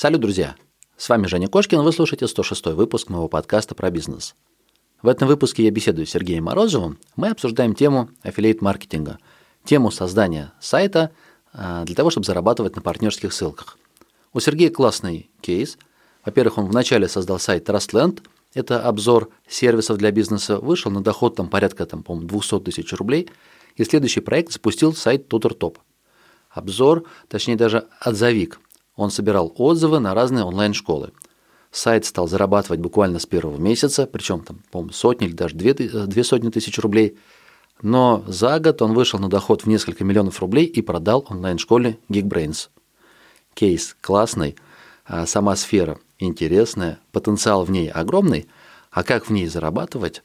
Салют, друзья! С вами Женя Кошкин, вы слушаете 106 выпуск моего подкаста про бизнес. В этом выпуске я беседую с Сергеем Морозовым. Мы обсуждаем тему аффилиейт-маркетинга, тему создания сайта а, для того, чтобы зарабатывать на партнерских ссылках. У Сергея классный кейс. Во-первых, он вначале создал сайт Trustland, это обзор сервисов для бизнеса, вышел на доход там порядка, там, по 200 тысяч рублей, и следующий проект запустил сайт TutorTop. Обзор, точнее даже отзовик – он собирал отзывы на разные онлайн-школы. Сайт стал зарабатывать буквально с первого месяца, причем там, по-моему, сотни или даже две, э, две сотни тысяч рублей. Но за год он вышел на доход в несколько миллионов рублей и продал онлайн-школе Geekbrains. Кейс классный, а сама сфера интересная, потенциал в ней огромный, а как в ней зарабатывать,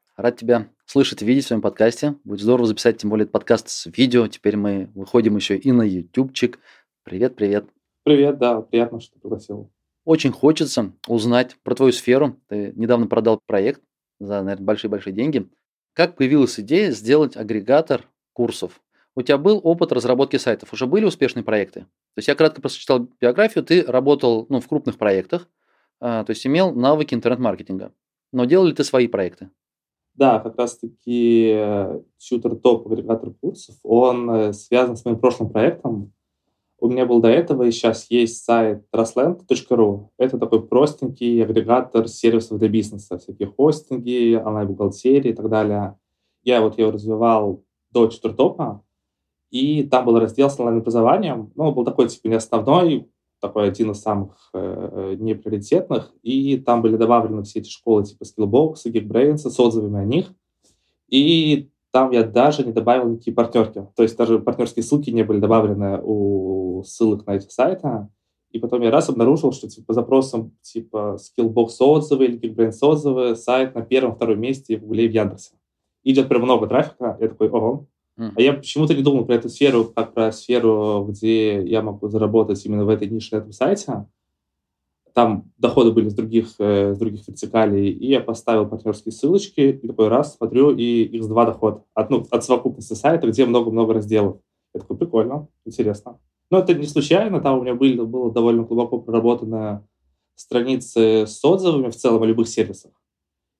Рад тебя слышать и видеть в своем подкасте. Будет здорово записать, тем более, подкаст с видео. Теперь мы выходим еще и на ютубчик. Привет, привет. Привет, да, приятно, что пригласил. Очень хочется узнать про твою сферу. Ты недавно продал проект за, наверное, большие-большие деньги. Как появилась идея сделать агрегатор курсов? У тебя был опыт разработки сайтов? Уже были успешные проекты? То есть я кратко просто читал биографию, ты работал ну, в крупных проектах, а, то есть имел навыки интернет-маркетинга. Но делал ли ты свои проекты? Да, как раз-таки Shooter Top агрегатор курсов, он э, связан с моим прошлым проектом. У меня был до этого, и сейчас есть сайт trustland.ru. Это такой простенький агрегатор сервисов для бизнеса, всякие хостинги, онлайн-бухгалтерии и так далее. Я вот его развивал до четвертопа, и там был раздел с онлайн-образованием. Ну, он был такой, типа, не основной, такой один из самых э, неприоритетных, и там были добавлены все эти школы типа Skillbox, Geekbrains с отзывами о них, и там я даже не добавил никакие партнерки, то есть даже партнерские ссылки не были добавлены у ссылок на эти сайты, и потом я раз обнаружил, что типа, по запросам типа Skillbox отзывы или Geekbrains отзывы сайт на первом-втором месте в Гугле и в Яндексе. Идет прям много трафика, я такой, ого, а я почему-то не думал про эту сферу, как про сферу, где я могу заработать именно в этой нише на этом сайте. Там доходы были с других, э, с других вертикалей, и я поставил партнерские ссылочки, и такой раз смотрю, и их два дохода от, ну, от совокупности сайта, где много-много разделов. Я такой, прикольно, интересно. Но это не случайно, там у меня были, было довольно глубоко проработанная страницы с отзывами в целом о любых сервисах.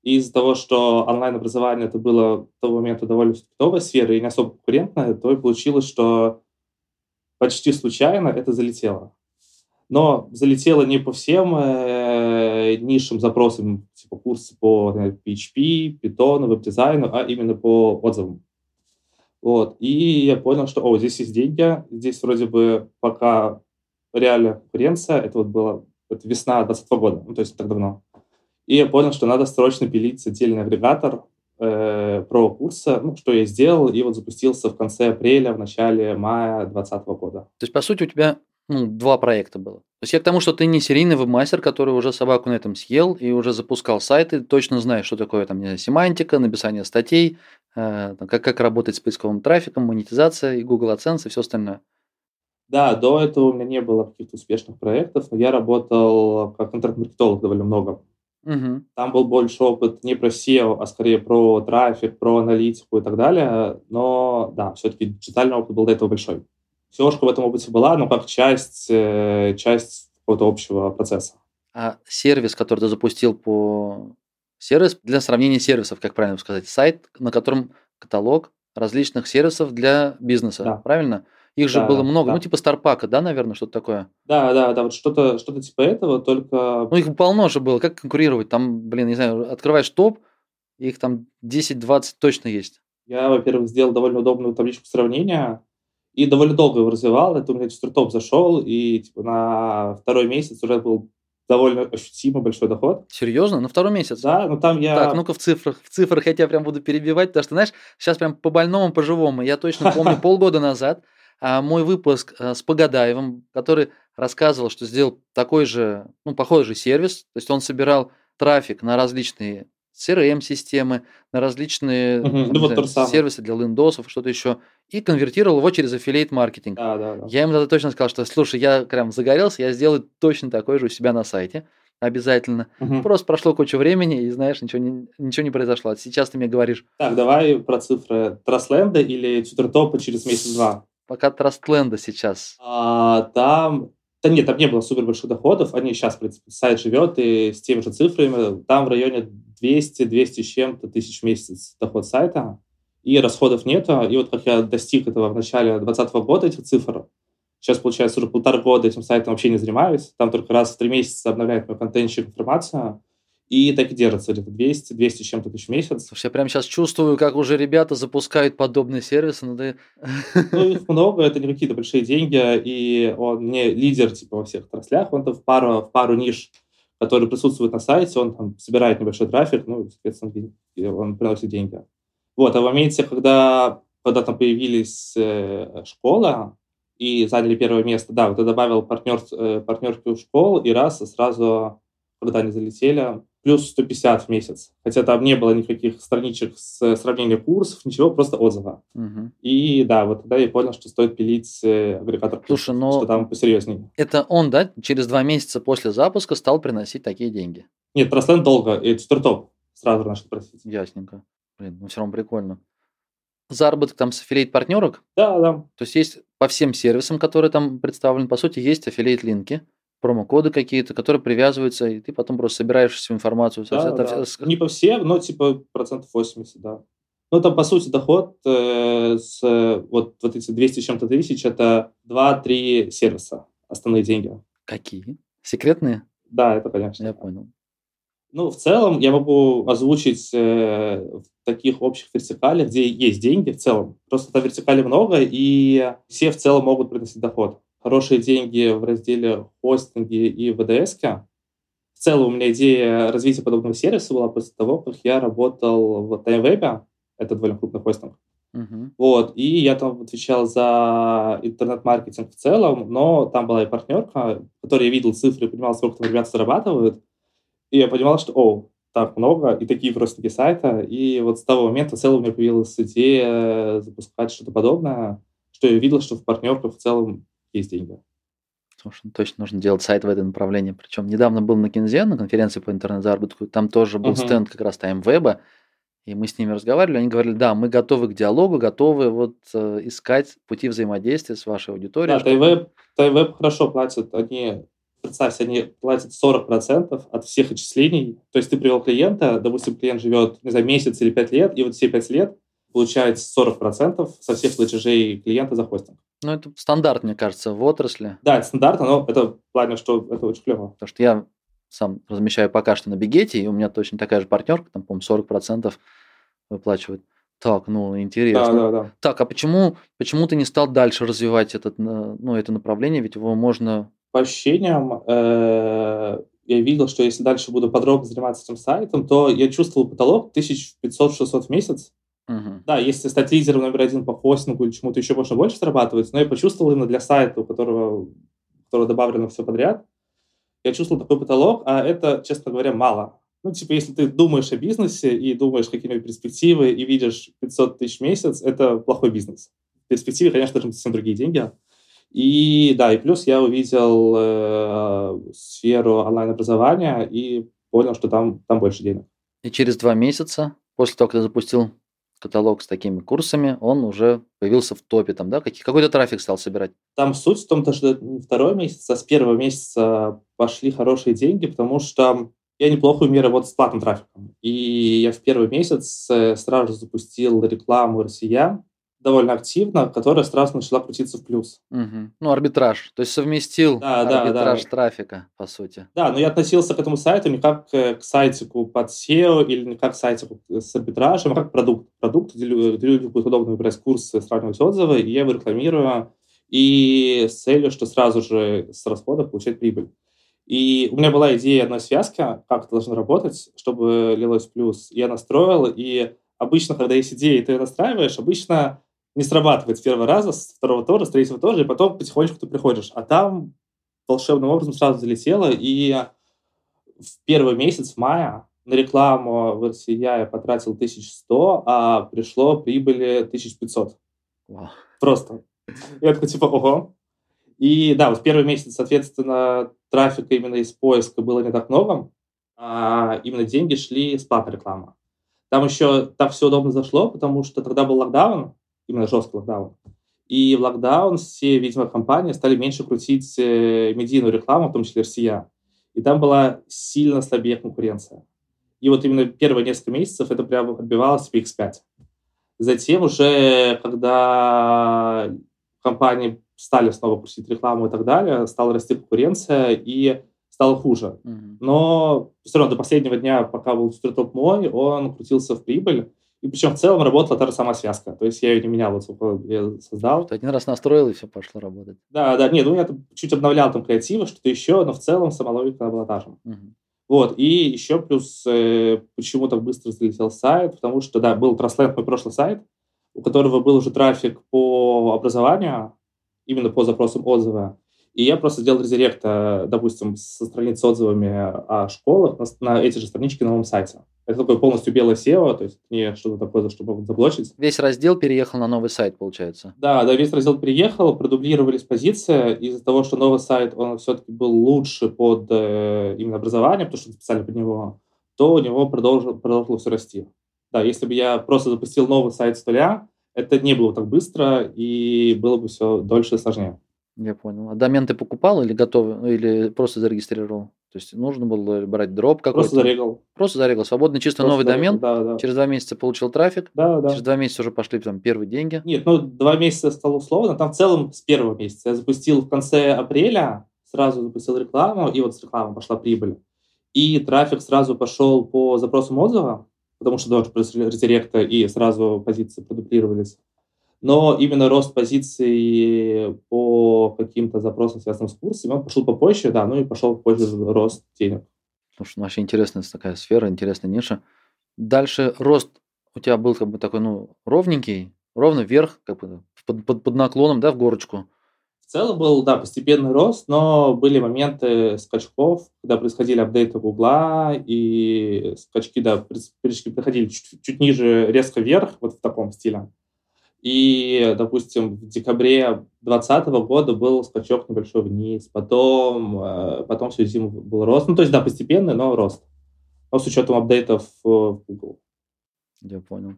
Из-за того, что онлайн-образование это было в того момента довольно новая сфера и не особо конкурентная, то и получилось, что почти случайно это залетело. Но залетело не по всем э, низшим запросам, типа курсы по например, PHP, Python, веб-дизайну, а именно по отзывам. Вот. И я понял, что, о, здесь есть деньги, здесь вроде бы пока реальная конкуренция, это вот было это весна 2020 года, ну, то есть так давно. И я понял, что надо срочно пилить отдельный агрегатор э, про курса, ну, что я сделал, и вот запустился в конце апреля, в начале мая 2020 года. То есть, по сути, у тебя ну, два проекта было. То есть я к тому, что ты не серийный веб-мастер, который уже собаку на этом съел и уже запускал сайты, точно знаешь, что такое там, не знаю, семантика, написание статей, э, как, как работать с поисковым трафиком, монетизация и Google AdSense и все остальное. Да, до этого у меня не было каких-то успешных проектов, но я работал как интернет-маркетолог довольно много. Угу. Там был больше опыт не про SEO, а скорее про трафик, про аналитику и так далее. Но да, все-таки диджитальный опыт был до этого большой. SEO в этом опыте была, но как часть, э, часть какого-то общего процесса. А сервис, который ты запустил по... Сервис для сравнения сервисов, как правильно сказать, сайт, на котором каталог различных сервисов для бизнеса, да. правильно? Их же да, было много. Да. Ну, типа Старпака, да, наверное, что-то такое? Да, да, да, вот что-то что типа этого, только... Ну, их полно же было. Как конкурировать? Там, блин, не знаю, открываешь топ, их там 10-20 точно есть. Я, во-первых, сделал довольно удобную табличку сравнения и довольно долго его развивал. Это у меня четвертоп зашел, и типа на второй месяц уже был довольно ощутимо большой доход. Серьезно? На второй месяц? Да, ну там я... Так, ну-ка в цифрах. В цифрах я тебя прям буду перебивать, потому что, знаешь, сейчас прям по больному, по живому. Я точно помню полгода назад мой выпуск а, с Погодаевым, который рассказывал, что сделал такой же, ну, похожий сервис. То есть он собирал трафик на различные CRM-системы, на различные там, Ну, вот знаю, сервисы для лендосов, что-то еще, и конвертировал его через аффилейт маркетинг. Да, да, да. Я ему тогда точно сказал, что слушай, я прям загорелся, я сделаю точно такой же у себя на сайте. Обязательно. Мгм. Просто прошло кучу времени, и знаешь, ничего не, ничего не произошло. А Сейчас ты мне говоришь, Так, давай про цифры. Трасленда или Тютертопа через месяц-два? Пока Трастленда сейчас. А, там... Да нет, там не было супер больших доходов. Они сейчас, в принципе, сайт живет и с теми же цифрами. Там в районе 200-200 с чем-то тысяч в месяц доход сайта. И расходов нету. И вот как я достиг этого в начале 2020 года, этих цифр, сейчас, получается, уже полтора года этим сайтом вообще не занимаюсь. Там только раз в три месяца обновляет мой контентчик информацию. И так и держится где-то 200, 200 с чем-то тысяч в месяц. Слушай, я прямо сейчас чувствую, как уже ребята запускают подобные сервисы. Ну, ты... Ну, их много, это не какие-то большие деньги, и он не лидер типа во всех отраслях, он там в пару, в пару ниш, которые присутствуют на сайте, он там собирает небольшой трафик, ну, соответственно, он приносит деньги. Вот, а в моменте, когда, когда там появились э, школа и заняли первое место, да, вот я добавил партнер, э, у школ, и раз, и сразу, когда они залетели, плюс 150 в месяц. Хотя там не было никаких страничек с сравнением курсов, ничего, просто отзыва. Мгм. И да, вот тогда я понял, что стоит пилить э, агрегатор, Слушай, но- что там посерьезнее. Это он, да, через два месяца после запуска стал приносить такие деньги. Нет, Трасленд долго, и стартоп сразу начал просить. Ясненько. Блин, ну все равно прикольно. Заработок там с аффилейт партнерок. Да, да. То есть есть по всем сервисам, которые там представлены, по сути, есть аффилейт линки, промокоды какие-то, которые привязываются, и ты потом просто собираешь всю информацию. да, Это да. Не по всем, но типа процентов 80, да. Ну, там, по сути, доход э, с вот, вот эти 200 с чем-то тысяч, это 2-3 сервиса, основные деньги. Какие? Секретные? Да, это, конечно. Я понял. Ну, в целом, я могу озвучить э, в таких общих вертикалях, где есть деньги в целом. Просто там вертикалей много, и все в целом могут приносить доход. Хорошие деньги в разделе хостинги и ВДС. В целом, у меня идея развития подобного сервиса была после того, как я работал в TimeWeb, это довольно крупный хостинг. Мгм. Вот, и я там отвечал за интернет-маркетинг в целом, но там была и партнерка, которой я видел цифры, понимал, сколько там ребята зарабатывают, и я понимал, что, о, так много, и такие просто сайта, и вот с того момента в целом у меня появилась идея запускать что-то подобное, что я видел, что в партнерках в целом есть деньги. Слушай, ну точно нужно делать сайт в это направление. Причем недавно был на Кинзе, на конференции по интернет-заработку, там тоже был Мгм. стенд как раз TimeWeb, и мы с ними разговаривали, они говорили, да, мы готовы к диалогу, готовы вот э, искать пути взаимодействия с вашей аудиторией. Да, TimeWeb, TimeWeb хорошо платят, они, представьте, они платят 40% от всех отчислений, то есть ты привел клиента, допустим, клиент живет, не знаю, месяц или 5 лет, и вот все 5 лет получает 40% со всех платежей клиента за хостинг. Ну, это стандарт, мне кажется, в отрасли. Да, это стандартно, но это в плане, что это очень клево. Потому что я сам размещаю пока что на Бигете, и у меня точно такая же партнерка, там, по-моему, 40% выплачивает. Так, ну, Да, интересно. да, да. Так, а почему, почему ты не стал дальше развивать этот, на- ну, это направление? Ведь его можно... По ощущениям, э, я видел, что если дальше буду подробно заниматься этим сайтом, то я чувствовал потолок 1500-600 в месяц, Мгм. Да, если стать лидером номер один по хостингу или чему-то еще можно больше зарабатывать, но я почувствовал именно для сайта, у которого, у которого добавлено все подряд, я чувствовал такой потолок, а это, честно говоря, мало. Ну, типа, если ты думаешь о бизнесе и думаешь, какие перспективы, и видишь 500 тысяч в месяц, это плохой бизнес. В перспективе, конечно, должны быть совсем другие деньги. И да, и плюс я увидел э, сферу онлайн-образования и понял, что там, там больше денег. И через два месяца, после того, как ты запустил каталог с такими курсами, он уже появился в топе, там, да? Какие- Какой-то трафик стал собирать. Там суть в том, то, что не второй месяц, а с первого месяца пошли хорошие деньги, потому что я неплохо умею работать с платным трафиком. И я в первый месяц э, сразу запустил рекламу россиян довольно активно, которая сразу начала крутиться в плюс. Мгм. Ну, арбитраж. То есть совместил Да, да, арбитраж да. трафика, по сути. Да, но я относился к этому сайту не как э, к сайтику под SEO или не как к сайтику с арбитражем, а как продукт. Продукт, где лю- где люди будут удобно выбирать курсы, сравнивать отзывы, и я его рекламирую, и с целью, что сразу же с расходов получать прибыль. И у меня была идея одной связки, как это должно работать, чтобы лилось в плюс. Я настроил, и обычно, когда есть идея, и ты ее настраиваешь, обычно не срабатывает с первого раза, с второго тоже, с третьего тоже, и потом потихонечку ты приходишь. А там волшебным образом сразу залетело, и в первый месяц мая на рекламу в RCI я потратил 1100, а пришло прибыли 1500. Wow. Просто. Я такой, типа, ого. И да, вот первый месяц, соответственно, трафика именно из поиска было не так много, а именно деньги шли с платной рекламы. Там еще так все удобно зашло, потому что тогда был локдаун, именно жесткий локдаун. И в локдаун все, видимо, компании стали меньше крутить э, медийную рекламу, в том числе RCA. И там была сильно слабее конкуренция. И вот именно первые несколько месяцев это прямо отбивалось в X5. Затем уже, когда компании стали снова крутить рекламу и так далее, стала расти конкуренция и стало хуже. Mm-hmm. Но все равно до последнего дня, пока был стартап мой, он крутился в прибыль. И причем в целом работала та же самая связка. То есть я ее не менял, вот я создал. Ты один раз настроил, и все пошло работать. Да, да, нет, ну я чуть обновлял там креативы, что-то еще, но в целом сама логика была та же. Угу. Вот, и еще плюс, э, почему так быстро залетел сайт, потому что, да, был Trustland, мой прошлый сайт, у которого был уже трафик по образованию, именно по запросам отзыва. И я просто сделал резерект, допустим, со страниц с отзывами о школах на, на эти же странички на новом сайте. Это такое полностью белое SEO, то есть не что-то такое, за что могут заблочить. Весь раздел переехал на новый сайт, получается? Да, да, весь раздел переехал, продублировались позиции. Из-за того, что новый сайт, он все-таки был лучше под э, именно образование, потому что специально под него, то у него продолжил, продолжило все расти. Да, если бы я просто запустил новый сайт с нуля, это не было так быстро и было бы все дольше и сложнее. Я понял. А домен ты покупал или готов, или просто зарегистрировал? То есть нужно было брать дроп какой-то? Просто зарегал. Просто зарегал. Свободный, чисто Просто новый зарегал, домен. Да, да. Через два месяца получил трафик. Да, да. Через два месяца уже пошли там первые деньги. Нет, ну два месяца стало условно. Там в целом с первого месяца. Я запустил в конце апреля, сразу запустил рекламу, и вот с рекламы пошла прибыль. И трафик сразу пошел по запросам отзыва, потому что тоже плюс редиректа, и сразу позиции продуплировались но именно рост позиций по каким-то запросам, связанным с курсами, он пошел попозже, да, ну и пошел попозже рост денег. Слушай, ну вообще интересная такая сфера, интересная ниша. Дальше рост у тебя был как бы такой, ну, ровненький, ровно вверх, как бы под, под, под наклоном, да, в горочку. В целом был, да, постепенный рост, но были моменты скачков, когда происходили апдейты Гугла, и скачки, да, приходили чуть, чуть ниже, резко вверх, вот в таком стиле. И, допустим, в декабре 2020 года был скачок небольшой вниз, потом, э, потом всю зиму был рост. Ну, то есть, да, постепенный, но рост. Но с учетом апдейтов в Google. Я понял.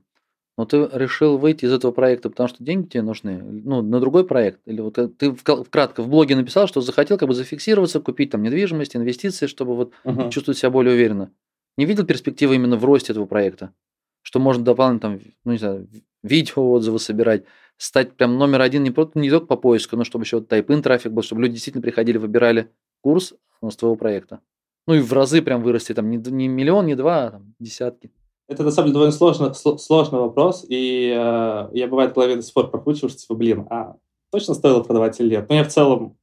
Но ты решил выйти из этого проекта, потому что деньги тебе нужны, ну, на другой проект? Или вот э, ты вкратко в блоге написал, что захотел как бы зафиксироваться, купить там недвижимость, инвестиции, чтобы вот uh-huh. чувствовать себя более уверенно. Не видел перспективы именно в росте этого проекта? Что можно дополнительно там, ну, не знаю, видео отзывы собирать, стать прям номер один не, просто, не только по поиску, но чтобы еще тайп-ин трафик был, чтобы люди действительно приходили, выбирали курс с твоего проекта. Ну и в разы прям вырасти, там не, не миллион, не два, а там десятки. Это на самом деле довольно сложно, сложный вопрос, и э, я бывает в голове до сих пор прокручиваю, что типа, блин, а точно стоило продавать или нет? Ну, я в целом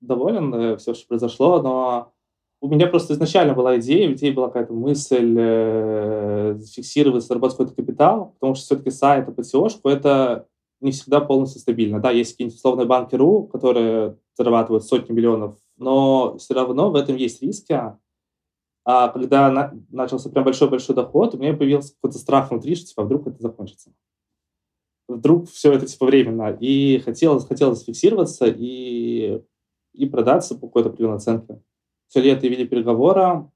доволен, э, все, что произошло, но у меня просто изначально была идея, в идее была какая-то мысль э, зафиксировать, заработать какой-то капитал, потому что все-таки сайт по seo это не всегда полностью стабильно. Да, есть какие-нибудь условные банки РУ, которые зарабатывают сотни миллионов, но все равно в этом есть риски. А когда на, начался прям большой-большой доход, у меня появился какой-то страх внутри, что типа вдруг это закончится. Вдруг все это типа временно. И хотелось, хотелось зафиксироваться и, и продаться по какой-то определенной оценке все лето вели переговора,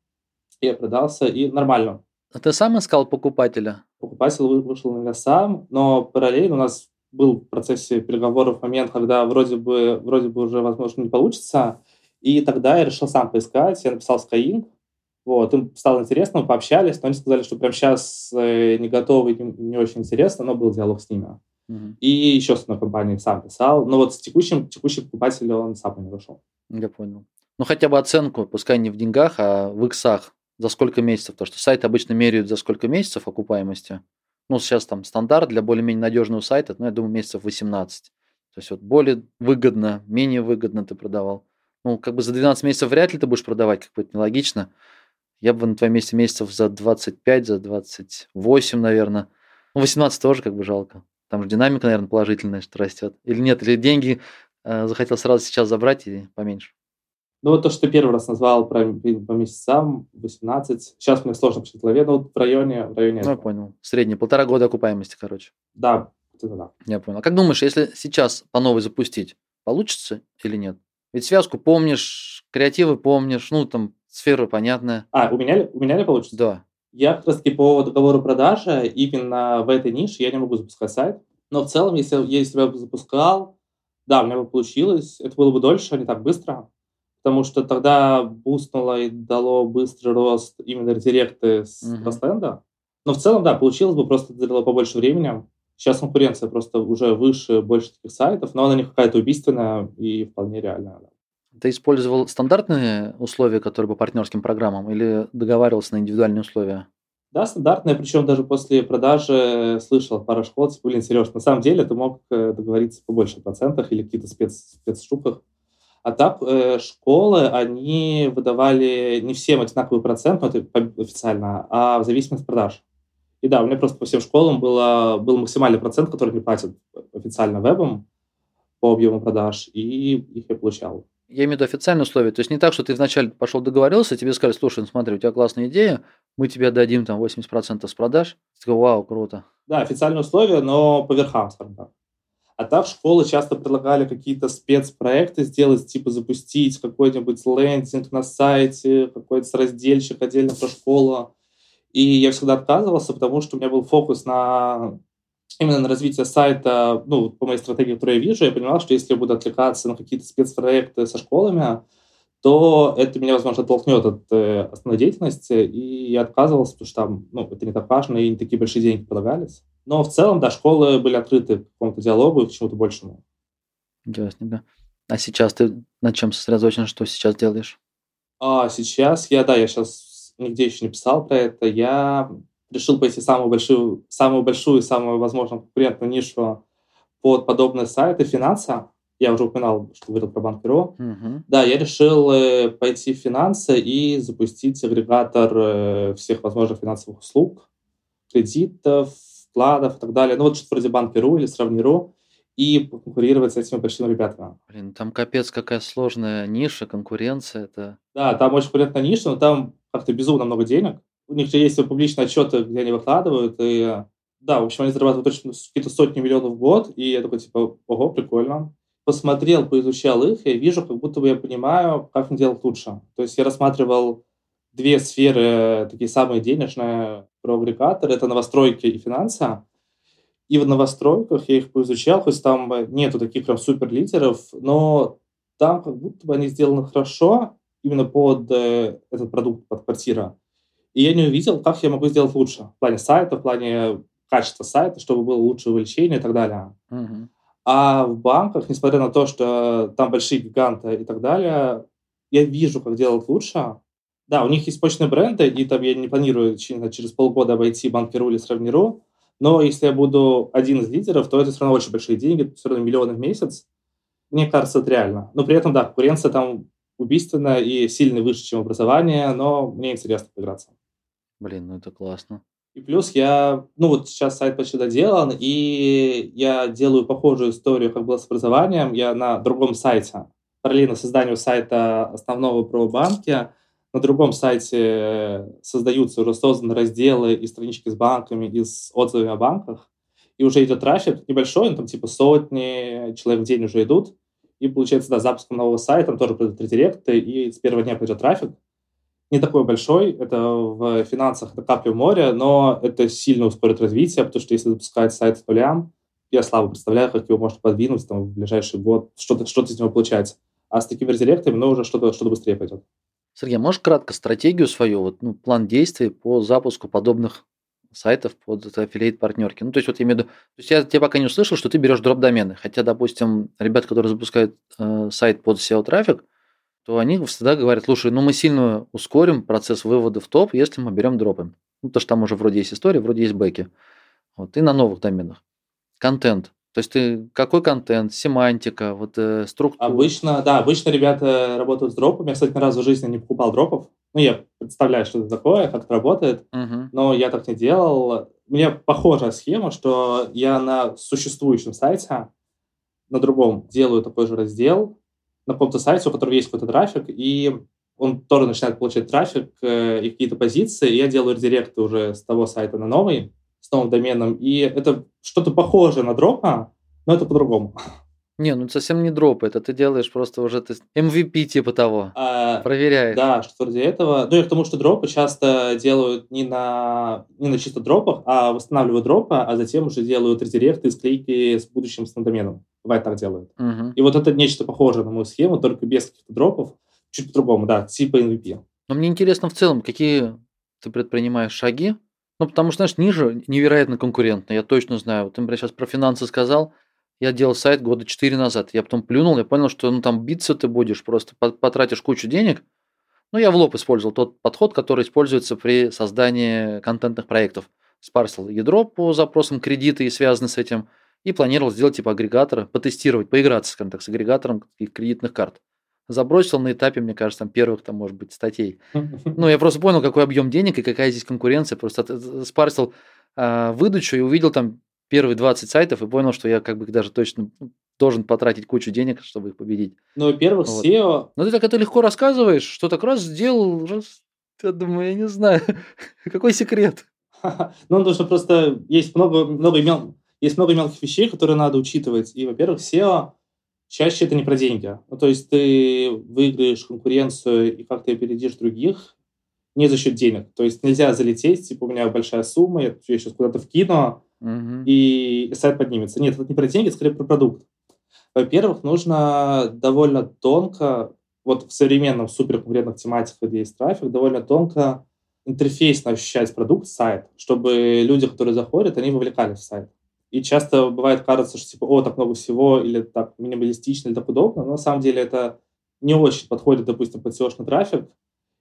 я продался, и нормально. А ты сам искал покупателя? Покупатель вышел на меня сам, но параллельно у нас был в процессе переговоров момент, когда вроде бы, вроде бы уже, возможно, не получится, и тогда я решил сам поискать, я написал Skyeng, вот, им стало интересно, мы пообщались, но они сказали, что прямо сейчас э, не готовы, не, не очень интересно, но был диалог с ними. Uh-huh. И еще с одной компанией сам писал, но вот с текущим, текущий покупатель он сам не вышел. Я понял ну, хотя бы оценку, пускай не в деньгах, а в иксах, за сколько месяцев, потому что сайт обычно меряют за сколько месяцев окупаемости. Ну, сейчас там стандарт для более-менее надежного сайта, ну, я думаю, месяцев 18. То есть вот более выгодно, менее выгодно ты продавал. Ну, как бы за 12 месяцев вряд ли ты будешь продавать, как бы это нелогично. Я бы на твоем месте месяцев за 25, за 28, наверное. Ну, 18 тоже как бы жалко. Там же динамика, наверное, положительная, что растет. Или нет, или деньги э, захотел сразу сейчас забрать и поменьше. Ну, вот то, что ты первый раз назвал про, по месяцам, 18. Сейчас мне сложно в голове, но вот в районе... В районе ну, я понял. Средний, полтора года окупаемости, короче. Да, да. Я понял. А как думаешь, если сейчас по новой запустить, получится или нет? Ведь связку помнишь, креативы помнишь, ну, там, сфера понятная. А, у меня, у меня не получится? Да. Я как раз таки по договору продажи именно в этой нише я не могу запускать сайт. Но в целом, если, если бы я запускал, да, у меня бы получилось. Это было бы дольше, а не так быстро потому что тогда бустнуло и дало быстрый рост именно редиректы с uh-huh. Но в целом, да, получилось бы, просто заняло побольше времени. Сейчас конкуренция просто уже выше, больше таких сайтов, но она не какая-то убийственная и вполне реальная. Да. Ты использовал стандартные условия, которые по партнерским программам, или договаривался на индивидуальные условия? Да, стандартные, причем даже после продажи слышал пару школ, типа, блин, Сереж, на самом деле ты мог э, договориться по больше процентах или каких-то спец, спецштуках. А так э, школы, они выдавали не всем одинаковый процент, ну, это официально, а в зависимости от продаж. И да, у меня просто по всем школам было, был максимальный процент, который мне платят официально вебом по объему продаж, и их я получал. Я имею в виду официальные условия. То есть не так, что ты вначале пошел договорился, тебе сказали, слушай, ну смотри, у тебя классная идея, мы тебе дадим там 80% с продаж. Ты такой, вау, круто. Да, официальные условия, но по верхам, скажем так. А так школы часто предлагали какие-то спецпроекты сделать, типа запустить какой-нибудь лендинг на сайте, какой-то раздельщик отдельно про школу. И я всегда отказывался, потому что у меня был фокус на именно на развитие сайта, ну, по моей стратегии, которую я вижу, я понимал, что если я буду отвлекаться на какие-то спецпроекты со школами, то это меня, возможно, оттолкнет от э, основной деятельности, и я отказывался, потому что там, ну, это не так важно, и не такие большие деньги предлагались. Но в целом, да, школы были открыты к какому-то диалогу и к чему-то большему. Ясненько. А сейчас ты над чем сосредоточен, что сейчас делаешь? А сейчас я, да, я сейчас нигде еще не писал про это. Я решил пойти самую большую, самую большую и самую, возможно, конкурентную нишу под подобные сайты финанса. Я уже упоминал, что говорил про банк Перо. Угу. Да, я решил э, пойти в финансы и запустить агрегатор э, всех возможных финансовых услуг, кредитов, вкладов и так далее. Ну вот что-то вроде банк.ру или сравни.ру и конкурировать с этими большими ребятами. Блин, там капец какая сложная ниша, конкуренция. Это... Да, там очень конкурентная ниша, но там как-то безумно много денег. У них же есть публичные отчеты, где они выкладывают, и да, в общем, они зарабатывают точно какие-то сотни миллионов в год, и я такой, типа, ого, прикольно посмотрел, поизучал их, я вижу, как будто бы я понимаю, как им делать лучше. То есть я рассматривал две сферы, такие самые денежные, про агрегатор. Это новостройки и финансы. И в новостройках я их поизучал, хоть там нету таких прям супер лидеров, но там как будто бы они сделаны хорошо именно под э, этот продукт, под квартира. И я не увидел, как я могу сделать лучше в плане сайта, в плане качества сайта, чтобы было лучшее увеличение и так далее. Uh-huh. А в банках, несмотря на то, что там большие гиганты и так далее, я вижу, как делать лучше. Да, у них есть мощные бренды, и там я не планирую через полгода обойти банкиру или сравниру, но если я буду один из лидеров, то это все равно очень большие деньги, все равно миллионы в месяц. Мне кажется, это реально. Но при этом, да, конкуренция там убийственная и сильно выше, чем образование, но мне интересно поиграться. Блин, ну это классно. И плюс я, ну вот сейчас сайт почти доделан, и я делаю похожую историю, как было с образованием. Я на другом сайте, параллельно созданию сайта основного про банки, на другом сайте создаются уже созданы разделы и странички с банками и с отзывами о банках, и уже идет трафик небольшой, ну, там типа сотни человек в день уже идут, и получается, да, запуском нового сайта, там тоже придут редиректы, и с первого дня пойдет трафик. Не такой большой, это в финансах это капля в море, но это сильно ускорит развитие, потому что если запускать сайт с нулям, я слабо представляю, как его можно подвинуть там, в ближайший год, что-то что из него получается. А с такими редиректами, ну, уже что-то что быстрее пойдет. Сергей, можешь кратко стратегию свою, вот, ну, план действий по запуску подобных сайтов под аффилиейт партнерки. Ну, то есть, вот я имею в виду, то есть я тебя пока не услышал, что ты берешь дроп домены. Хотя, допустим, ребята, которые запускают э, сайт под SEO-трафик, то они всегда говорят, слушай, ну мы сильно ускорим процесс вывода в топ, если мы берем дропы. Ну, то что там уже вроде есть история, вроде есть бэки. Вот, и на новых доменах. Контент. То есть ты какой контент, семантика, вот э, структура? Обычно, да, обычно ребята работают с дропами. Я, кстати, ни разу в жизни не покупал дропов. Ну, я представляю, что это такое, как это работает, uh-huh. но я так не делал. меня похожая схема, что я на существующем сайте, на другом делаю такой же раздел, на каком-то сайте, у которого есть какой-то трафик, и он тоже начинает получать трафик э, и какие-то позиции, и я делаю редиректы уже с того сайта на новый, новым доменом, и это что-то похожее на дропа, но это по-другому. Не, ну совсем не дроп, это ты делаешь просто уже ты MVP типа того, А, проверяешь. Да, что вроде этого. Ну и к тому, что дропы часто делают не на, не на чисто дропах, а восстанавливают дропы, а затем уже делают редиректы, склейки с будущим доменом. Бывает так делают. Мгм. И вот это нечто похожее на мою схему, только без каких-то дропов. Чуть по-другому, да, типа MVP. Но мне интересно в целом, какие ты предпринимаешь шаги. Ну, потому что, знаешь, ниже невероятно конкурентно, я точно знаю. Вот ты, например, сейчас про финансы сказал, я делал сайт года 4 назад. Я потом плюнул, я понял, что ну, там биться ты будешь, просто по- потратишь кучу денег. Ну, я в лоб использовал тот подход, который используется при создании контентных проектов. Спарсил ядро по запросам кредита и связанный с этим, и планировал сделать типа агрегатора, потестировать, поиграться, скажем так, с агрегатором кредитных карт. Забросил на этапе, мне кажется, там первых, там, может быть, статей. Ну, я просто понял, какой объем денег и какая здесь конкуренция. Просто спарсил а, выдачу и увидел там первые 20 сайтов и понял, что я как бы даже точно должен потратить кучу денег, чтобы их победить. Ну, во-первых, Вот. SEO Но ты так это легко рассказываешь, что так раз сделал, раз... Я думаю, я не знаю, какой секрет. Ну, потому что просто есть много, много, мел... есть много мелких вещей, которые надо учитывать. И, во-первых, SEO чаще это не про деньги. Ну, то есть ты выиграешь конкуренцию и как-то опередишь других не за счет денег. То есть нельзя залететь, типа, у меня большая сумма, я сейчас куда-то вкину, Мгм. и сайт поднимется. Нет, это не про деньги, это скорее про продукт. Во-первых, нужно довольно тонко, вот в современном суперконкурентных тематиках, где есть трафик, довольно тонко интерфейсно ощущать продукт, сайт, чтобы люди, которые заходят, они вовлекались в сайт. И часто бывает кажется, что типа, о, так много всего, или так минималистично, или так удобно, но на самом деле это не очень подходит, допустим, под SEO-шный трафик,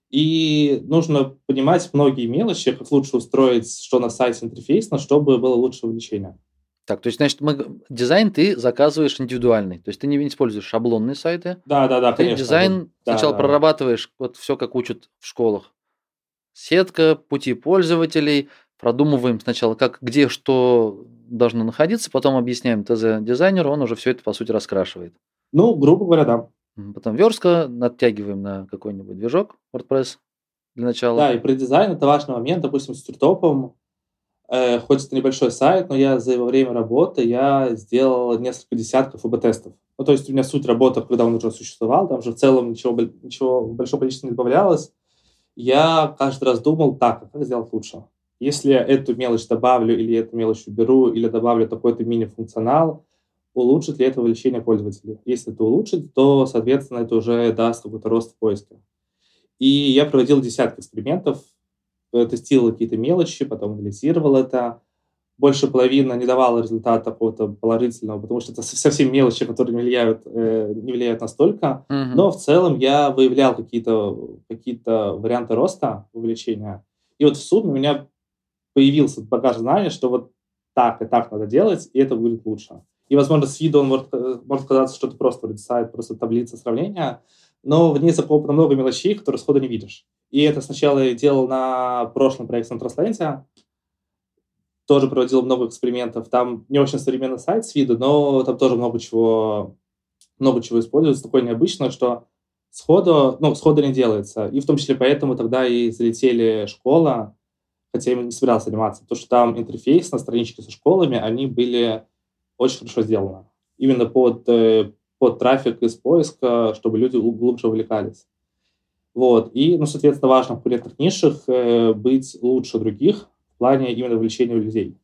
и нужно понимать многие мелочи, как лучше устроить, что на сайте интерфейсно, чтобы было лучше вовлечение. Так, то есть, значит, мы... дизайн ты заказываешь индивидуальный. То есть ты не используешь шаблонные сайты, Да, да, да, ты конечно. дизайн Да, сначала да. прорабатываешь вот все, как учат в школах. Сетка, пути пользователей, продумываем сначала, как, где, что должно находиться, потом объясняем ТЗ дизайнеру, он уже все это, по сути, раскрашивает. Ну, грубо говоря, да. Потом верстка, надтягиваем на какой-нибудь движок WordPress для начала. Да, и про дизайн это важный момент. Допустим, с Тюртопом, э, хоть это небольшой сайт, но я за его время работы я сделал несколько десятков АБ-тестов. Ну, то есть у меня суть работы, когда он уже существовал, там же в целом ничего, ничего в большом количестве не добавлялось. Я каждый раз думал, так, а как сделать лучше? Если я эту мелочь добавлю, или эту мелочь уберу, или добавлю такой-то мини-функционал, улучшит ли это вовлечение пользователей? Если это улучшит, то, соответственно, это уже даст какой-то рост в поиске. И я проводил десятки экспериментов, э, тестировал какие-то мелочи, потом анализировал это. Больше половины не давало результата какого-то положительного, потому что это со- совсем мелочи, которые не влияют, э, не влияют настолько. Мгм. Но в целом я выявлял какие-то какие варианты роста вовлечения. И вот в сумме у меня появился багаж знаний, что вот так и так надо делать, и это будет лучше. И, возможно, с виду он может, э, может казаться, что это просто сайт, просто таблица сравнения, но в ней закопано много мелочей, которые сходу не видишь. И это сначала я делал на прошлом проекте на Трансленте, тоже проводил много экспериментов. Там не очень современный сайт с виду, но там тоже много чего, много чего используется, такое необычное, что сходу, ну, сходу не делается. И в том числе поэтому тогда и залетели школа, хотя я не собирался заниматься, потому что там интерфейс на страничке со школами, они были очень хорошо сделаны. Именно под, э, под трафик из поиска, чтобы люди гл- глубже увлекались. Вот. И, ну, соответственно, важно в конкурентных нишах э, быть лучше других в плане именно вовлечения людей.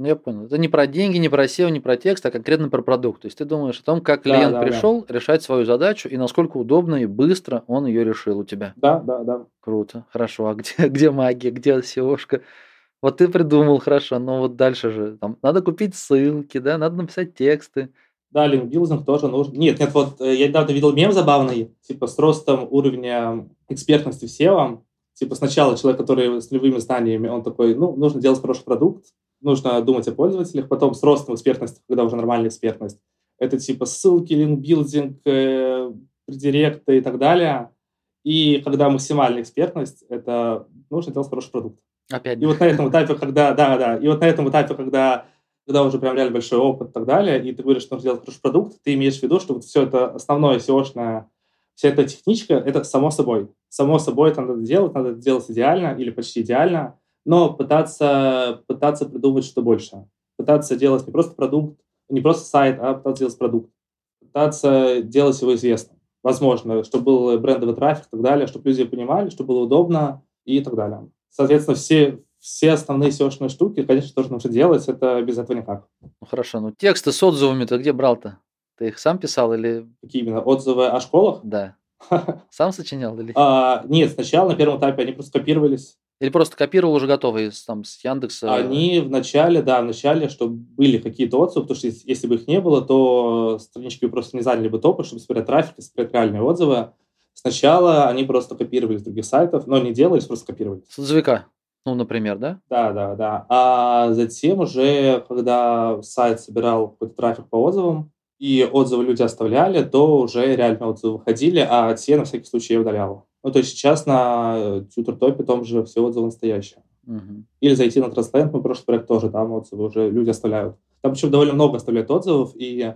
Ну, я понял. Это не про деньги, не про SEO, не про текст, а конкретно про продукт. То есть ты думаешь о том, как Да, клиент да, да. пришел решать свою задачу и насколько удобно и быстро он ее решил у тебя. Да, да, да. Круто, хорошо. А где, где магия, где SEOшка? Вот ты придумал, хорошо, но вот дальше же там надо купить ссылки, да, надо написать тексты. Да, линкбилдинг тоже нужен. Нет, нет, вот э, я недавно видел мем забавный, типа с ростом уровня экспертности в SEO. Типа сначала человек, который с нулевыми знаниями, он такой, ну, нужно делать хороший продукт, нужно думать о пользователях, потом с ростом экспертности, когда уже нормальная экспертность, это типа ссылки, линкбилдинг, э, редиректы и так далее. И когда максимальная экспертность, это нужно делать хороший продукт. Опять. И вот на этом этапе, когда, да, да, и вот на этом этапе, когда, когда уже прям реально большой опыт и так далее, и ты говоришь, что нужно сделать хороший продукт, ты имеешь в виду, что вот все это основное SEO-шное, вся эта техничка, это само собой. Само собой это надо делать, надо делать идеально или почти идеально, но пытаться, пытаться придумать что больше. Пытаться делать не просто продукт, не просто сайт, а пытаться делать продукт. Пытаться делать его известным. Возможно, чтобы был брендовый трафик и так далее, чтобы люди понимали, чтобы было удобно и так далее. Соответственно, все, все основные SEO-шные штуки, конечно, тоже нужно делать, это без этого никак. Ну хорошо, ну тексты с отзывами ты где брал-то? Ты их сам писал или... Какие именно? Отзывы о школах? Да. Сам сочинял или... А, нет, сначала на первом этапе они просто копировались. Или просто копировал уже готовые там, с Яндекса? Они в начале, да, в начале, чтобы были какие-то отзывы, потому что если бы их не было, то странички бы просто не заняли бы топы, чтобы собирать трафик и собирать реальные отзывы. Сначала они просто копировали с других сайтов, но не делались, просто копировали. С отзывика, ну, например, да? Да, да, да. А затем уже, когда сайт собирал какой-то трафик по отзывам, и отзывы люди оставляли, то уже реально отзывы выходили, а те на всякий случай я удалял. Ну, то есть сейчас на тьютер-топе том же все отзывы настоящие. Угу. Или зайти на Trustland, мой прошлый проект тоже, там отзывы уже люди оставляют. Там причем довольно много оставляют отзывов, и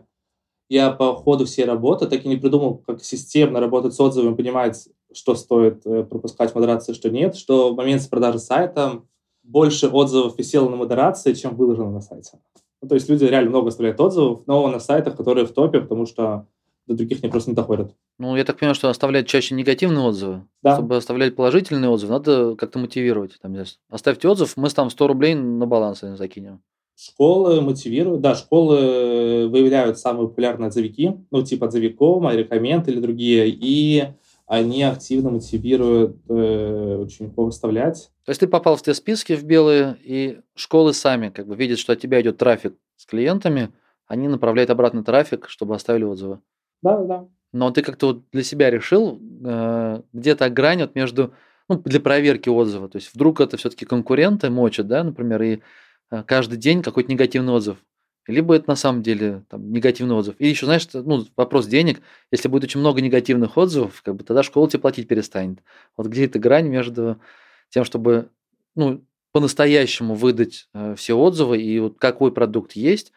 я по ходу всей работы так и не придумал, как системно работать с отзывами, понимать, что стоит э, пропускать модерации, что нет, что в момент продажи сайта больше отзывов висело на модерации, чем выложено на сайте. Ну, то есть люди реально много оставляют отзывов, но на сайтах, которые в топе, потому что до других они просто не доходят. Ну, я так понимаю, что оставлять чаще негативные отзывы. Да. Чтобы оставлять положительные отзывы, надо как-то мотивировать. Там, оставьте отзыв, мы там 100 рублей на баланс закинем. Школы мотивируют, да, школы выявляют самые популярные отзывики, ну, типа отзывиком, рекоменд или другие, и они активно мотивируют э, учеников выставлять. То есть ты попал в те списки в белые, и школы сами как бы видят, что от тебя идет трафик с клиентами, они направляют обратный трафик, чтобы оставили отзывы. Да, да. Но ты как-то вот для себя решил э, где-то грань вот между, ну, для проверки отзыва. То есть вдруг это все-таки конкуренты мочат, да, например, и э, каждый день какой-то негативный отзыв. Либо это на самом деле там, негативный отзыв. И еще, знаешь, ну, вопрос денег. Если будет очень много негативных отзывов, как бы тогда школа тебе платить перестанет. Вот где эта грань между тем, чтобы ну, по-настоящему выдать э, все отзывы и вот какой продукт есть,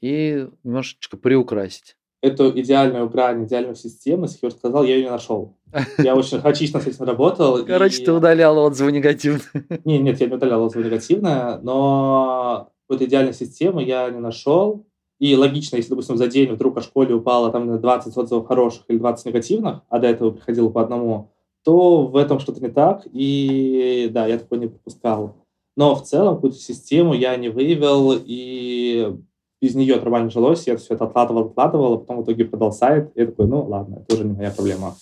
и немножечко приукрасить эту идеальную грань, идеальную систему, если я сказал, я ее не нашел. Я очень хачично с этим работал. Короче, и... ты удалял отзывы негативные. Нет, нет, я не удалял отзывы негативные, но вот идеальной системы я не нашел. И логично, если, допустим, за день вдруг о школе упало там 20 отзывов хороших или 20 негативных, а до этого приходило по одному, то в этом что-то не так, и да, я такое не пропускал. Но в целом какую-то систему я не выявил, и без нее нормально жилось, я все это откладывал, откладывал, а потом в итоге продал сайт, и я такой, ну ладно, это уже не моя проблема.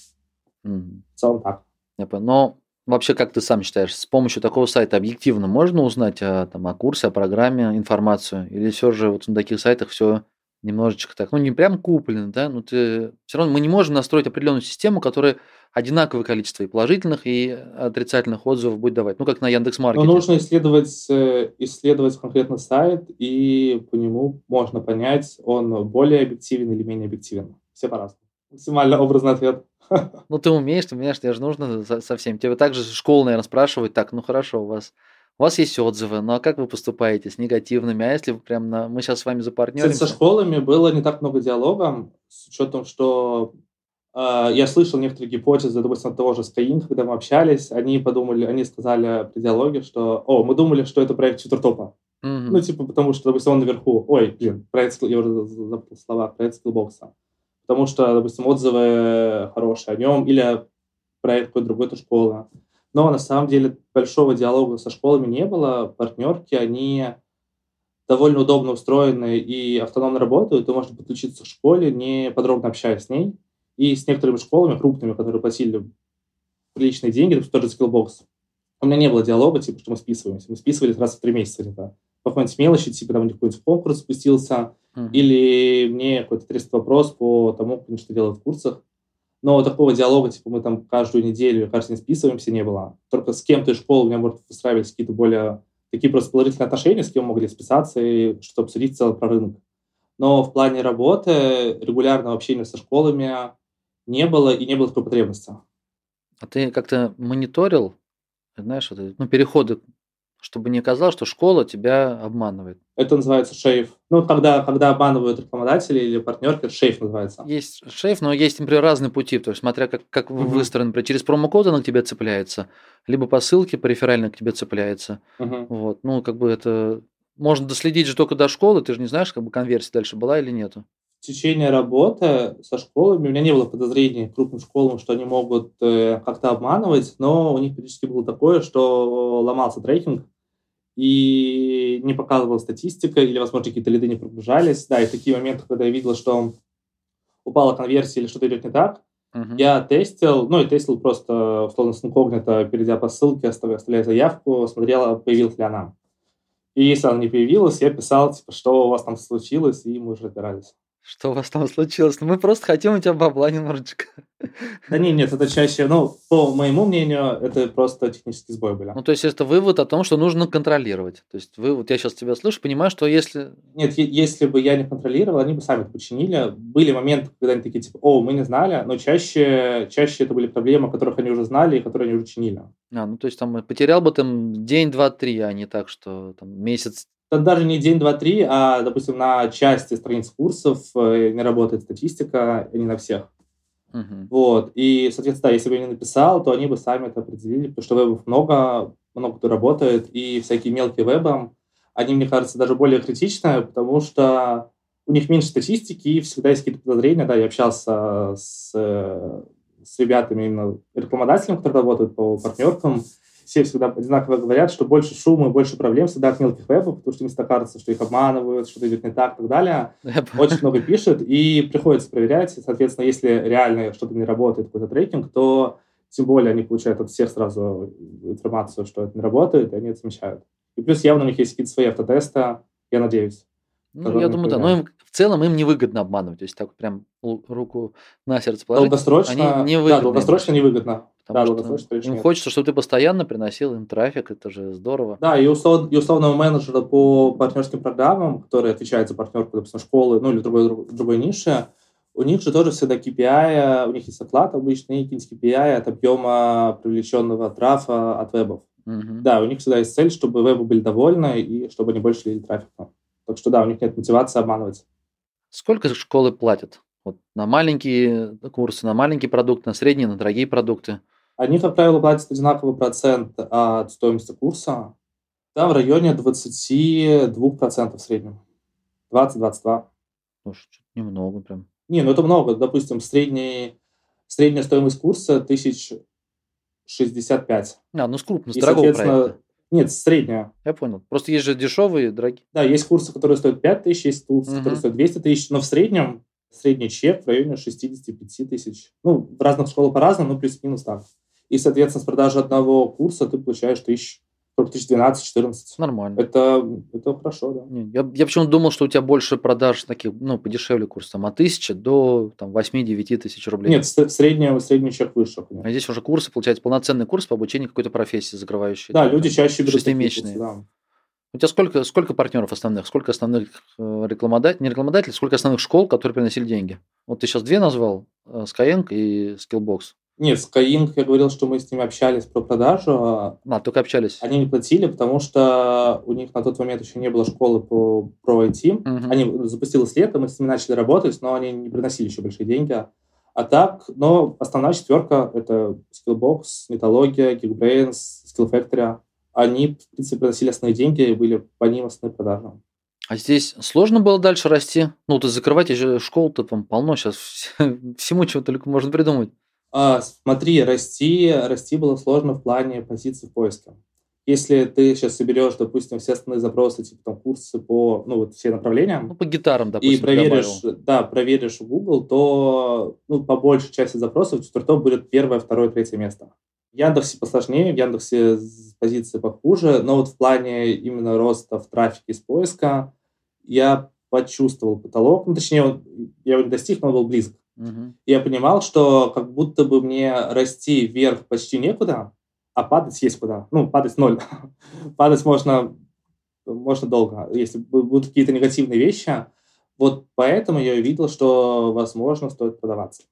Mm. В целом так. Но вообще, как ты сам считаешь, с помощью такого сайта объективно можно узнать о, там, о курсе, о программе, информацию? Или все же вот на таких сайтах все немножечко так, ну не прям куплено, да, но ты все равно мы не можем настроить определенную систему, которая одинаковое количество и положительных, и отрицательных отзывов будет давать. Ну, как на Яндекс.Маркете. Но нужно исследовать, э, исследовать конкретно сайт, и по нему можно понять, он более объективен или менее объективен. Все по-разному. Максимально образный ответ. Ну, ты умеешь, ты умеешь, тебе же нужно совсем. Тебе также школа, наверное, спрашивает, так, ну хорошо, у вас у вас есть отзывы, ну а как вы поступаете с негативными? А если вы прям на... Мы сейчас с вами запартнеримся? Кстати, со школами было не так много диалога, с учетом, что э, я слышал некоторые гипотезы, допустим, от того же Skyeng, когда мы общались, они подумали, они сказали при диалоге, что, о, мы думали, что это проект Чутертопа. Угу. Ну, типа, потому что, допустим, он наверху, ой, блин, проект, я уже забыл слова, проект скиллбокса. Потому что, допустим, отзывы хорошие о нем, или проект какой-то другой-то школы. Но на самом деле большого диалога со школами не было. Партнерки, они довольно удобно устроены и автономно работают, и можно подключиться к школе, не подробно общаясь с ней. И с некоторыми школами крупными, которые платили приличные деньги, допустим, тот же Skillbox, у меня не было диалога, типа, что мы списываемся. Мы списывались раз в три месяца где-то. По какой-нибудь мелочи, типа, там у них какой-нибудь конкурс спустился, uh-huh. или мне какой-то требует вопрос по тому, что делают в курсах. Но такого диалога, типа, мы там каждую неделю, каждый день списываемся, не было. Только с кем-то из школы у меня, может, выстраивались какие-то более такие просто положительные отношения, с кем могли списаться и что обсудить целый про рынок. Но в плане работы регулярного общения со школами не было и не было такой потребности. А ты как-то мониторил, знаешь, ну, переходы чтобы не казалось, что школа тебя обманывает. Это называется шейф. Ну, когда, когда обманывают рекламодатели или партнерки, это шейф называется. Есть шейф, но есть, например, разные пути. То есть, смотря как, как Мгм. выстроен, например, через промокод она к тебе цепляется, либо по ссылке по реферальной к тебе цепляется. Мгм. Вот. Ну, как бы это... Можно доследить же только до школы, ты же не знаешь, как бы конверсия дальше была или нету. В течение работы со школами у меня не было подозрений крупным школам, что они могут э, как-то обманывать, но у них периодически было такое, что ломался трекинг и не показывала статистика, или, возможно, какие-то лиды не прогружались. Да, и в такие моменты, когда я видел, что упала конверсия или что-то идет не так, Мгм. я тестил, ну и тестил просто условно с инкогнито, перейдя по ссылке, оставляя, оставляя заявку, смотрела, появилась ли она. И если она не появилась, я писал, типа, что у вас там случилось, и мы уже разбирались. Что у вас там случилось? Ну, мы просто хотим у тебя бабла немножечко. Да не, нет, это чаще, ну, по моему мнению, это просто технический сбой были. Ну, то есть это вывод о том, что нужно контролировать. То есть вы, вот я сейчас тебя слышу, понимаю, что если... Нет, если бы я не контролировал, они бы сами это починили. Были моменты, когда они такие, типа, о, мы не знали, но чаще, чаще это были проблемы, которых они уже знали и которые они уже чинили. А, ну, то есть там потерял бы там день, два, три, а не так, что там месяц. Это даже не день, два, три, а, допустим, на части страниц курсов э, не работает статистика, и не на всех. Мгм. Вот. И, соответственно, да, если бы я не написал, то они бы сами это определили, потому что вебов много, много кто работает, и всякие мелкие вебы, они, мне кажется, даже более критичны, потому что у них меньше статистики, и всегда есть какие-то подозрения. Да, я общался с, э, с ребятами, именно рекламодателями, которые работают по партнеркам, все всегда одинаково говорят, что больше шума и больше проблем всегда от мелких вебов, потому что им всегда кажется, что их обманывают, что-то идет не так и так далее очень много пишет, и приходится проверять. И, соответственно, если реально что-то не работает, какой-то трекинг, то тем более они получают от всех сразу информацию, что это не работает, и они это замечают. И плюс явно у них есть какие-то свои автотесты, я надеюсь. Ну, я думаю, да. Но им, в целом им невыгодно обманывать. То есть так прям руку на сердце положить. Долгосрочно, они да, невыгодны долгосрочно невыгодно. Потому да, что долгосрочно точно им нет. хочется, чтобы ты постоянно приносил им трафик. Это же здорово. Да, и, услов- и условного менеджера по партнерским программам, который отвечает за партнерку, допустим, школы, ну или другой, другой ниши, у них же тоже всегда KPI, у них есть оклад обычный, и KPI от объема привлеченного трафа от вебов. Мгм. Да, у них всегда есть цель, чтобы вебы были довольны и чтобы они больше лили трафика. Так что да, у них нет мотивации обманывать. Сколько школы платят? Вот на маленькие курсы, на маленький продукт, на средние, на дорогие продукты. Они, как правило, платят одинаковый процент от стоимости курса. Там в районе 22% в среднем. 20-22. Слушай, что-то немного прям. Не, ну это много. Допустим, средний, средняя стоимость курса 1065. А, ну с крупно, с И, дорогого проекта. Нет, средняя. Я понял. Просто есть же дешевые, дорогие. Да, есть курсы, которые стоят 5 тысяч, есть курсы, Мгм. которые стоят 200 тысяч, но в среднем средний чек в районе 65 тысяч. Ну, в разных школах по-разному, но плюс-минус так. И, соответственно, с продажи одного курса ты получаешь тысяч, сколько, тысяч 12-14. Нормально. Это, это хорошо, да. Не, Я, я почему-то думал, что у тебя больше продаж таких, ну, подешевле курс, там, от 1000 до там, 8-9 тысяч рублей. Нет, средний, средний чек выше. А здесь уже курсы, получается, полноценный курс по обучению какой-то профессии закрывающей. Да, Там, люди чаще берут шестимесячные. курсы, да. У тебя сколько, сколько партнеров основных, сколько основных э, рекламодателей, не рекламодателей, сколько основных школ, которые приносили деньги? Вот ты сейчас две назвал, э, Skyeng и Skillbox. Нет, Skyeng, я говорил, что мы с ними общались про продажу. а А, только общались. Они не платили, потому что у них на тот момент еще не было школы по, про IT. Мгм. Они запустилось лето, мы с ними начали работать, но они не приносили еще большие деньги. А так, но основная четверка — это Skillbox, Нетология, Geekbrains, Skill Factory. Они, в принципе, приносили основные деньги и были по ним основные продажи. А здесь сложно было дальше расти? Ну, то закрывать еще школ-то там полно сейчас, всему чего только можно придумать. А, смотри, расти, расти было сложно в плане позиций в поиске. Если ты сейчас соберешь, допустим, все основные запросы, типа там курсы по, ну вот все направления, Ну, по гитарам, допустим, и проверишь, добавил. да, проверишь в Google, то ну, по большей части запросов четвертого будет первое, второе, третье место. В Яндексе посложнее, в Яндексе позиции похуже, но вот в плане именно роста в трафике с поиска я почувствовал потолок, ну, точнее, он- я его не достиг, но он был близок. И я понимал, что как будто бы мне расти вверх почти некуда, а падать есть куда. Ну, падать ноль. падать можно, можно долго, если бу- будут какие-то негативные вещи. Вот поэтому я увидел, что, возможно, стоит продаваться.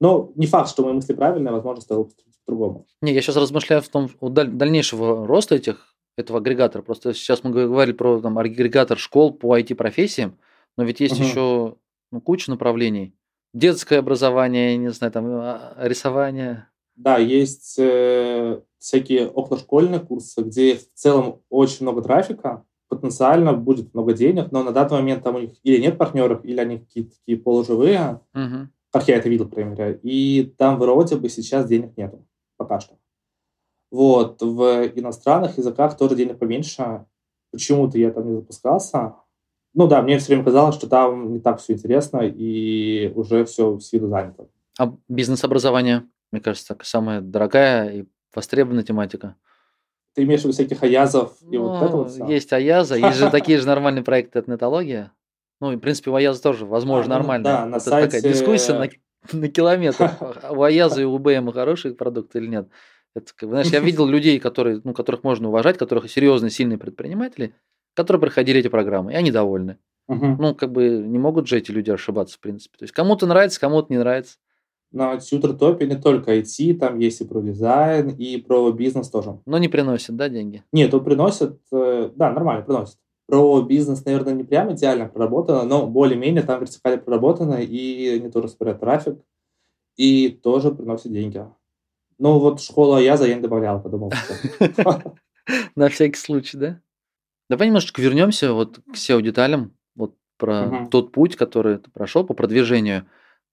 Но не факт, что мои мысли правильные, возможно, стоило по-другому. Не, я сейчас размышляю в том, у даль- дальнейшего роста этих этого агрегатора? Просто сейчас мы говорили про там, агрегатор школ по IT-профессиям, но ведь есть угу. еще ну, куча направлений. Детское образование, не знаю, там а, рисование. Да, есть э, всякие околошкольные курсы, где в целом очень много трафика, потенциально будет много денег, но на данный момент там у них или нет партнеров, или они какие-то такие полуживые, угу. как я это видел, по крайней мере, и там вроде бы сейчас денег нету пока что. Вот, в иностранных языках тоже денег поменьше. Почему-то я там не запускался. Ну да, мне все время казалось, что там не так все интересно, и уже все с виду занято. А бизнес-образование, мне кажется, самая дорогая и востребованная тематика. Ты имеешь в виду всяких аязов и ну, вот это вот все? Есть аяза, есть же такие же нормальные проекты от нетология. Ну, и, в принципе, у Аяза тоже, возможно, а, ну, нормально. Да, на сайте... такая дискуссия на, на километр. У Аяза и у БМ хороший продукт или нет? Это, знаешь, я видел людей, которые, ну, которых можно уважать, которых серьезные, сильные предприниматели, которые проходили эти программы, и они довольны. Угу. Ну, как бы не могут же эти люди ошибаться, в принципе. То есть кому-то нравится, кому-то не нравится. На Тьютертопе не только IT, там есть и про дизайн, и про бизнес тоже. Но не приносит, да, деньги? Нет, он приносит, э, да, нормально приносит. Про бизнес, наверное, не прям идеально проработано, но более-менее там вертикально проработано, и не тоже собирает трафик, и тоже приносит деньги. Ну, вот школа я за не добавлял, подумал. На всякий случай, да? Давай немножечко вернемся вот к SEO-деталям, вот про тот путь, который ты прошел по продвижению.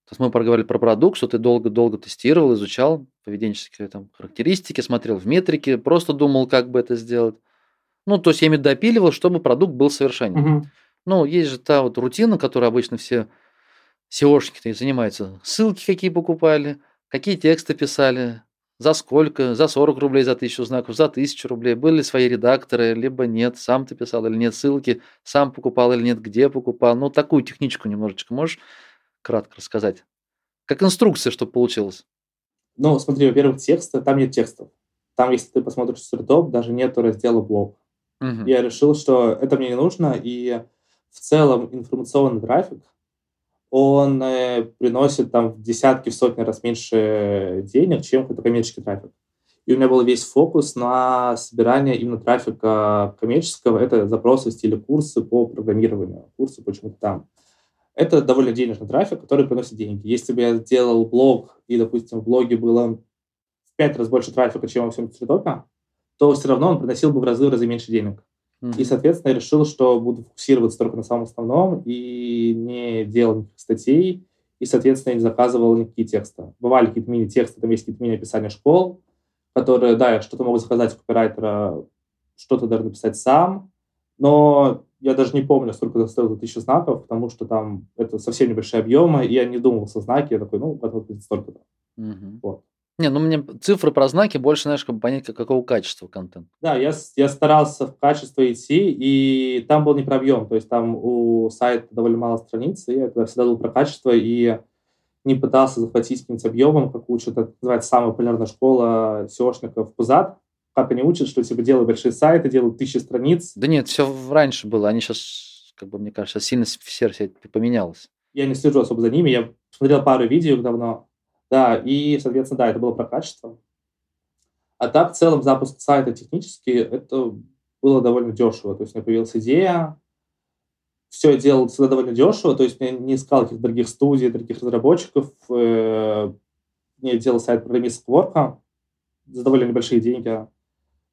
То есть мы проговорили про продукт, что ты долго-долго тестировал, изучал поведенческие там, характеристики, смотрел в метрики, просто думал, как бы это сделать. Ну, то есть я именно допиливал, чтобы продукт был совершенен. Угу. Ну, есть же та вот рутина, которой обычно все SEOшники занимаются. Ссылки какие покупали, какие тексты писали, за сколько, за 40 рублей, за тысячу знаков, за тысячу рублей. Были свои редакторы, либо нет, сам ты писал или нет, ссылки, сам покупал или нет, где покупал. Ну, такую техничку немножечко можешь кратко рассказать? Как инструкция, чтобы получилось. Ну, смотри, во-первых, тексты, там нет текстов. Там, если ты посмотришь стартап, даже нету раздела блог. Угу. Я решил, что это мне не нужно, и в целом информационный трафик, он э, приносит там в десятки, в сотни раз меньше денег, чем какой-то коммерческий трафик. И у меня был весь фокус на собирание именно трафика коммерческого. Это запросы в стиле курсы по программированию, курсы почему-то там. Это довольно денежный трафик, который приносит деньги. Если бы я сделал блог, и, допустим, в блоге было в пять раз больше трафика, чем во всем Тритопе, то все равно он приносил бы в разы, в разы меньше денег. Mm-hmm. И, соответственно, я решил, что буду фокусироваться только на самом основном и не делал никаких статей, и, соответственно, не заказывал никакие тексты. Бывали какие-то мини-тексты, там есть какие-то мини-описания школ, которые, да, я что-то могу заказать у копирайтера, что-то даже написать сам, но я даже не помню, сколько это стоило тысяча знаков, потому что там это совсем небольшие объемы, и я не думал со знаки, я такой, ну, вот столько-то. Mm-hmm. Вот. Не, ну мне цифры про знаки больше, знаешь, как понять, какого качества контент. Да, я, я старался в качество идти, и там был не про объем, то есть там у сайта довольно мало страниц, и я всегда был про качество, и не пытался захватить каким-то объемом, как учат, это называется самая популярная школа SEOшников Пузат, как они учат, что типа делают большие сайты, делают тысячи страниц. Да нет, все раньше было, они сейчас, как бы мне кажется, сильно все поменялось. Я не слежу особо за ними, я смотрел пару видео давно, да, и, соответственно, да, это было про качество. А так, в целом, запуск сайта технически, это было довольно дешево. То есть у меня появилась идея, все я делал всегда довольно дешево, то есть я не искал каких-то дорогих студий, дорогих разработчиков. Э, я делал сайт программист Quark за довольно небольшие деньги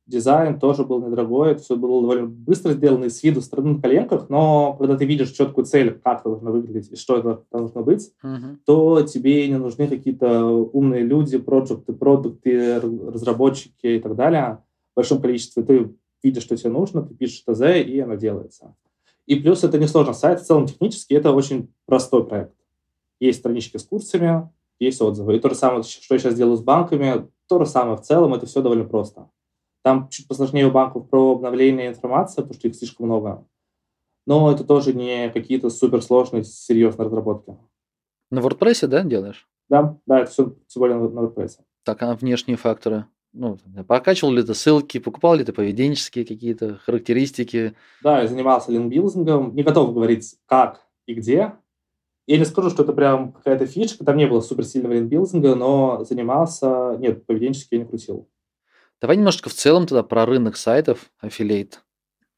дизайн тоже был недорогой, это все было довольно быстро сделано и с виду страны на коленках, но когда ты видишь четкую цель, как это должно выглядеть и что это должно быть, uh-huh. то тебе не нужны какие-то умные люди, проекты, продукты, разработчики и так далее в большом количестве. Ты видишь, что тебе нужно, ты пишешь ТЗ, и оно делается. И плюс это несложно. Сайт в целом технически это очень простой проект. Есть странички с курсами, есть отзывы. И то же самое, что я сейчас делаю с банками, то же самое в целом, это все довольно просто. Там чуть посложнее у банков про обновление информации, потому что их слишком много. Но это тоже не какие-то суперсложные, серьезные разработки. На WordPress, да, делаешь? Да, да, это все, все более на WordPress. Так, а внешние факторы? Ну, покачивал ли ты ссылки, покупал ли ты поведенческие какие-то характеристики? Да, я занимался линбилдингом. Не готов говорить, как и где. Я не скажу, что это прям какая-то фишка. Там не было суперсильного линбилдинга, но занимался... Нет, поведенчески я не крутил. Давай немножко в целом тогда про рынок сайтов, аффилейт,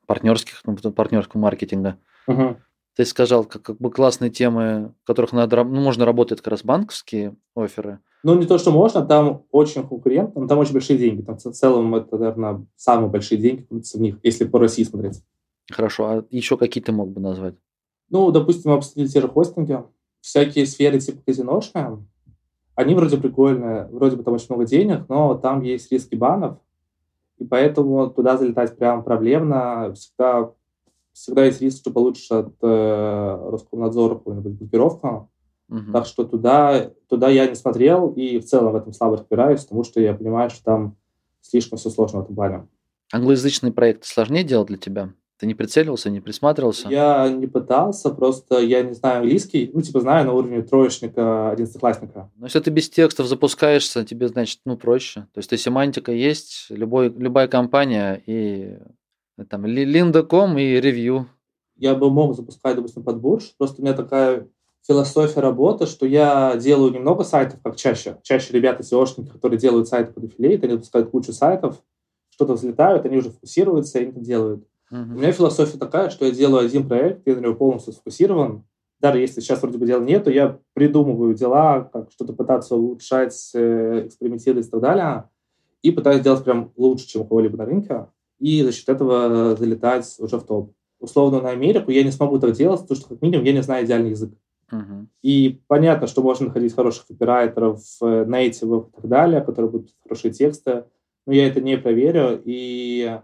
партнерских, ну, партнерского маркетинга. Мгм. Ты сказал, как, как бы классные темы, в которых надо, ну, можно работать как раз банковские оферы. Ну, не то, что можно, там очень конкурентно, но там очень большие деньги. Там в целом это, наверное, самые большие деньги в них, если по России смотреть. Хорошо, а еще какие ты мог бы назвать? Ну, допустим, обсудили те же хостинги. Всякие сферы типа казиношные, они вроде прикольные, вроде бы там очень много денег, но там есть риски банов, и поэтому туда залетать прям проблемно. Всегда, всегда есть риск, что получишь от э, Роскомнадзора какую-нибудь блокировку. Мгм. Так что туда, туда я не смотрел и в целом в этом слабо разбираюсь, потому что я понимаю, что там слишком все сложно в этом плане. Англоязычные проекты сложнее делать для тебя? Ты не прицеливался, не присматривался? Я не пытался, просто я не знаю английский, ну, типа, знаю на уровне троечника, одиннадцатиклассника. Но если ты без текстов запускаешься, тебе, значит, ну, проще. То есть, и семантика есть, любой, любая компания, и э, там ли- Linda.com и ревью. Я бы мог запускать, допустим, под бурж, просто у меня такая философия работы, что я делаю немного сайтов, как чаще. Чаще ребята SEOшники, которые делают сайты под аффилейт, они запускают кучу сайтов, что-то взлетают, они уже фокусируются, они это делают. У Мгм. меня философия такая, что я делаю один проект, я на него полностью сфокусирован. Даже если сейчас вроде бы дел нету, я придумываю дела, как что-то пытаться улучшать, э, экспериментировать и так далее, и пытаюсь делать прям лучше, чем у кого-либо на рынке, и за счет этого залетать уже в топ. Условно на Америку я не смогу так делать, потому что как минимум я не знаю идеальный язык. Мгм. И понятно, что можно находить хороших копирайтеров, э, нейтивов и так далее, которые будут хорошие тексты, но я это не проверю, и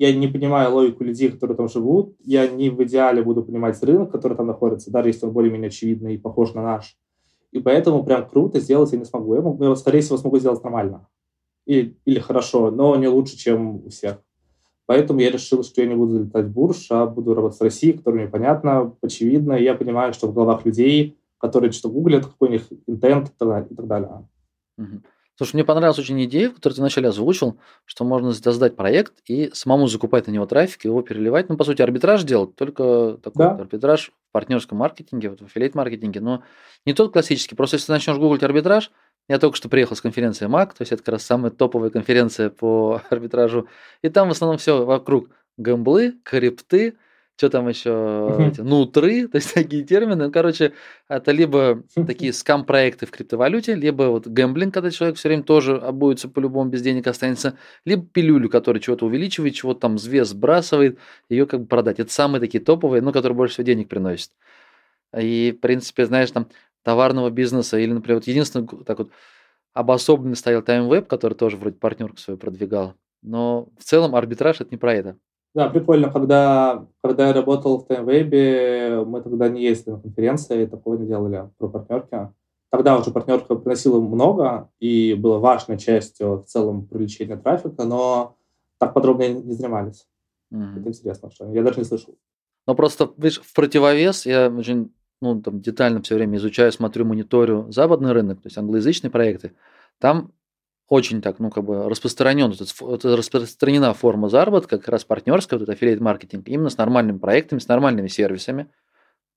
я не понимаю логику людей, которые там живут. Я не в идеале буду понимать рынок, который там находится, даже если он более-менее очевидный и похож на наш. И поэтому прям круто сделать я не смогу. Я, могу, я, скорее всего, смогу сделать нормально. Или, или хорошо, но не лучше, чем у всех. Поэтому я решил, что я не буду залетать в бурж, а буду работать в России, которая мне понятна, очевидно. И я понимаю, что в головах людей, которые что-то гуглят, какой у них интент и так далее. Слушай, мне понравилась очень идея, которую ты вначале озвучил, что можно создать проект и самому закупать на него трафик, его переливать. Ну, по сути, арбитраж делать, только такой Да. арбитраж в партнерском маркетинге, вот в аффилейт-маркетинге, но не тот классический. Просто если ты начнешь гуглить арбитраж, я только что приехал с конференции МАК, то есть это как раз самая топовая конференция по арбитражу, и там в основном все вокруг гамблы, крипты, что там еще, эти, нутры, то есть такие термины. Ну, короче, это либо такие скам-проекты в криптовалюте, либо вот гэмблинг, когда человек все время тоже обуется по-любому, без денег останется, либо пилюлю, которая чего-то увеличивает, чего-то там вес сбрасывает, ее как бы продать. Это самые такие топовые, ну, которые больше всего денег приносят. И, в принципе, знаешь, там товарного бизнеса или, например, вот единственный так вот обособленный стоял TimeWeb, который тоже вроде партнерку свою продвигал. Но в целом арбитраж это не про это. Да, прикольно, когда, когда я работал в TimeWeb, мы тогда не ездили на конференции, такого не делали про партнерки. Тогда уже партнерка приносила много и была важной частью в целом привлечения трафика, но так подробно не занимались. Мгм. Это интересно, что я даже не слышал. Но просто, видишь, в противовес я очень ну, там, детально все время изучаю, смотрю, мониторю западный рынок, то есть англоязычные проекты. Там очень так, ну, как бы распространен, распространена форма заработка, как раз партнерская, вот это аффилейт-маркетинг, именно с нормальными проектами, с нормальными сервисами.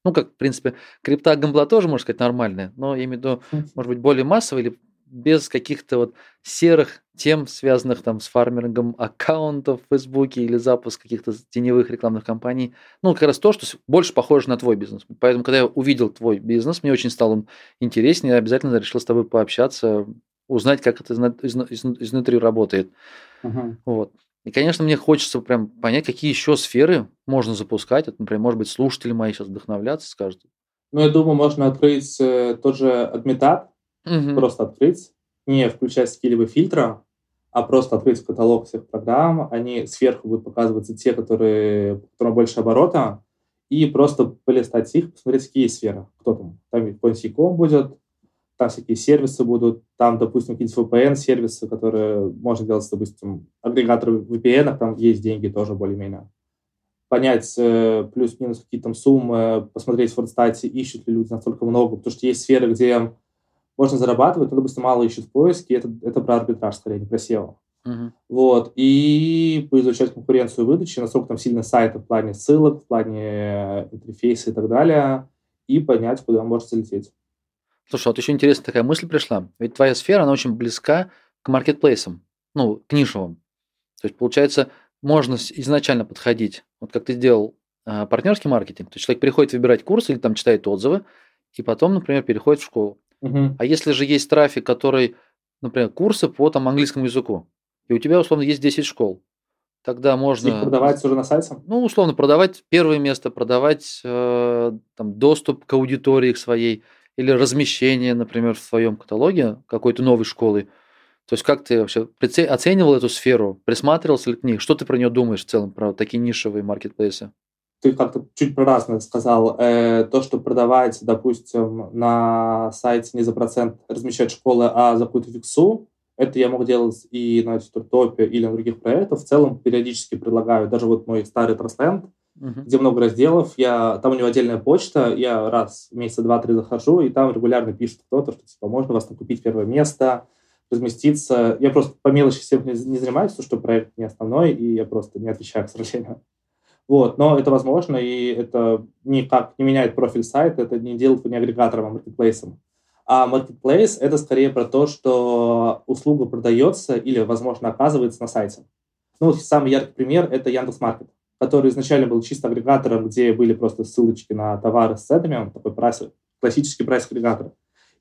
Ну, как, в принципе, крипта гамбла тоже, можно сказать, нормальная, но я имею в виду, может быть, более массовая или без каких-то вот серых тем, связанных там с фармингом аккаунтов в Фейсбуке или запуск каких-то теневых рекламных кампаний. Ну, как раз то, что больше похоже на твой бизнес. Поэтому, когда я увидел твой бизнес, мне очень стал он интереснее, я обязательно решил с тобой пообщаться, узнать, как это изнутри работает. Мгм. Вот. И, конечно, мне хочется прям понять, какие еще сферы можно запускать. Вот, например, может быть, слушатели мои сейчас вдохновляться, скажут. Ну, я думаю, можно открыть э, тот же адмитат, «Мгм, просто открыть, не включать какие-либо фильтры, а просто открыть каталог всех программ. Они сверху будут показываться те, которые, у которых больше оборота, и просто полистать их, посмотреть, какие сферы. Кто там? Там какой-нибудь будет, там всякие сервисы будут, там, допустим, какие-нибудь VPN-сервисы, которые можно делать, допустим, агрегаторы VPN, там есть деньги тоже более-менее. Понять э, плюс-минус какие там суммы, посмотреть в форстате, ищут ли люди настолько много, потому что есть сферы, где можно зарабатывать, но, допустим, мало ищут в поиске, это, это про арбитраж, скорее, не про SEO. мгм. Вот, и поизучать конкуренцию выдачи, насколько там сильно сайты в плане ссылок, в плане интерфейса и так далее, и понять, куда можно залететь. Слушай, вот еще интересная такая мысль пришла. Ведь твоя сфера, она очень близка к маркетплейсам, ну, к нишевым. То есть, получается, можно изначально подходить, вот как ты сделал а, партнерский маркетинг, то есть человек приходит выбирать курс или там читает отзывы, и потом, например, переходит в школу. Мгм. А если же есть трафик, который, например, курсы по там, английскому языку, и у тебя, условно, есть 10 школ, тогда Их можно, продавать уже на сайте? ну, условно, продавать первое место, продавать э, там, доступ к аудитории к своей, или размещение, например, в своем каталоге какой-то новой школы. То есть как ты вообще оценивал эту сферу, присматривался ли к ней? Что ты про нее думаешь в целом, про такие нишевые маркетплейсы? Ты как-то чуть про разное сказал. Э, то, что продавать, допустим, на сайте не за процент размещать школы, а за какую-то фиксу, это я мог делать и на Тутортопе, или на других проектах. В целом периодически предлагаю. Даже вот мой старый Трасленд, Мгм. где много разделов. Я, там у него отдельная почта, я раз в месяца два-три захожу, и там регулярно пишет кто-то, что типа, можно вас купить первое место, разместиться. Я просто по мелочи всем не, не занимаюсь, потому что проект не основной, и я просто не отвечаю, к сожалению. Вот, но это возможно, и это никак не меняет профиль сайта, это не делает его не агрегатором, а маркетплейсом. А marketplace — это скорее про то, что услуга продается или, возможно, оказывается на сайте. Ну, самый яркий пример — это Яндекс.Маркет который изначально был чисто агрегатором, где были просто ссылочки на товары с ценами, такой прайс, классический прайс-агрегатор.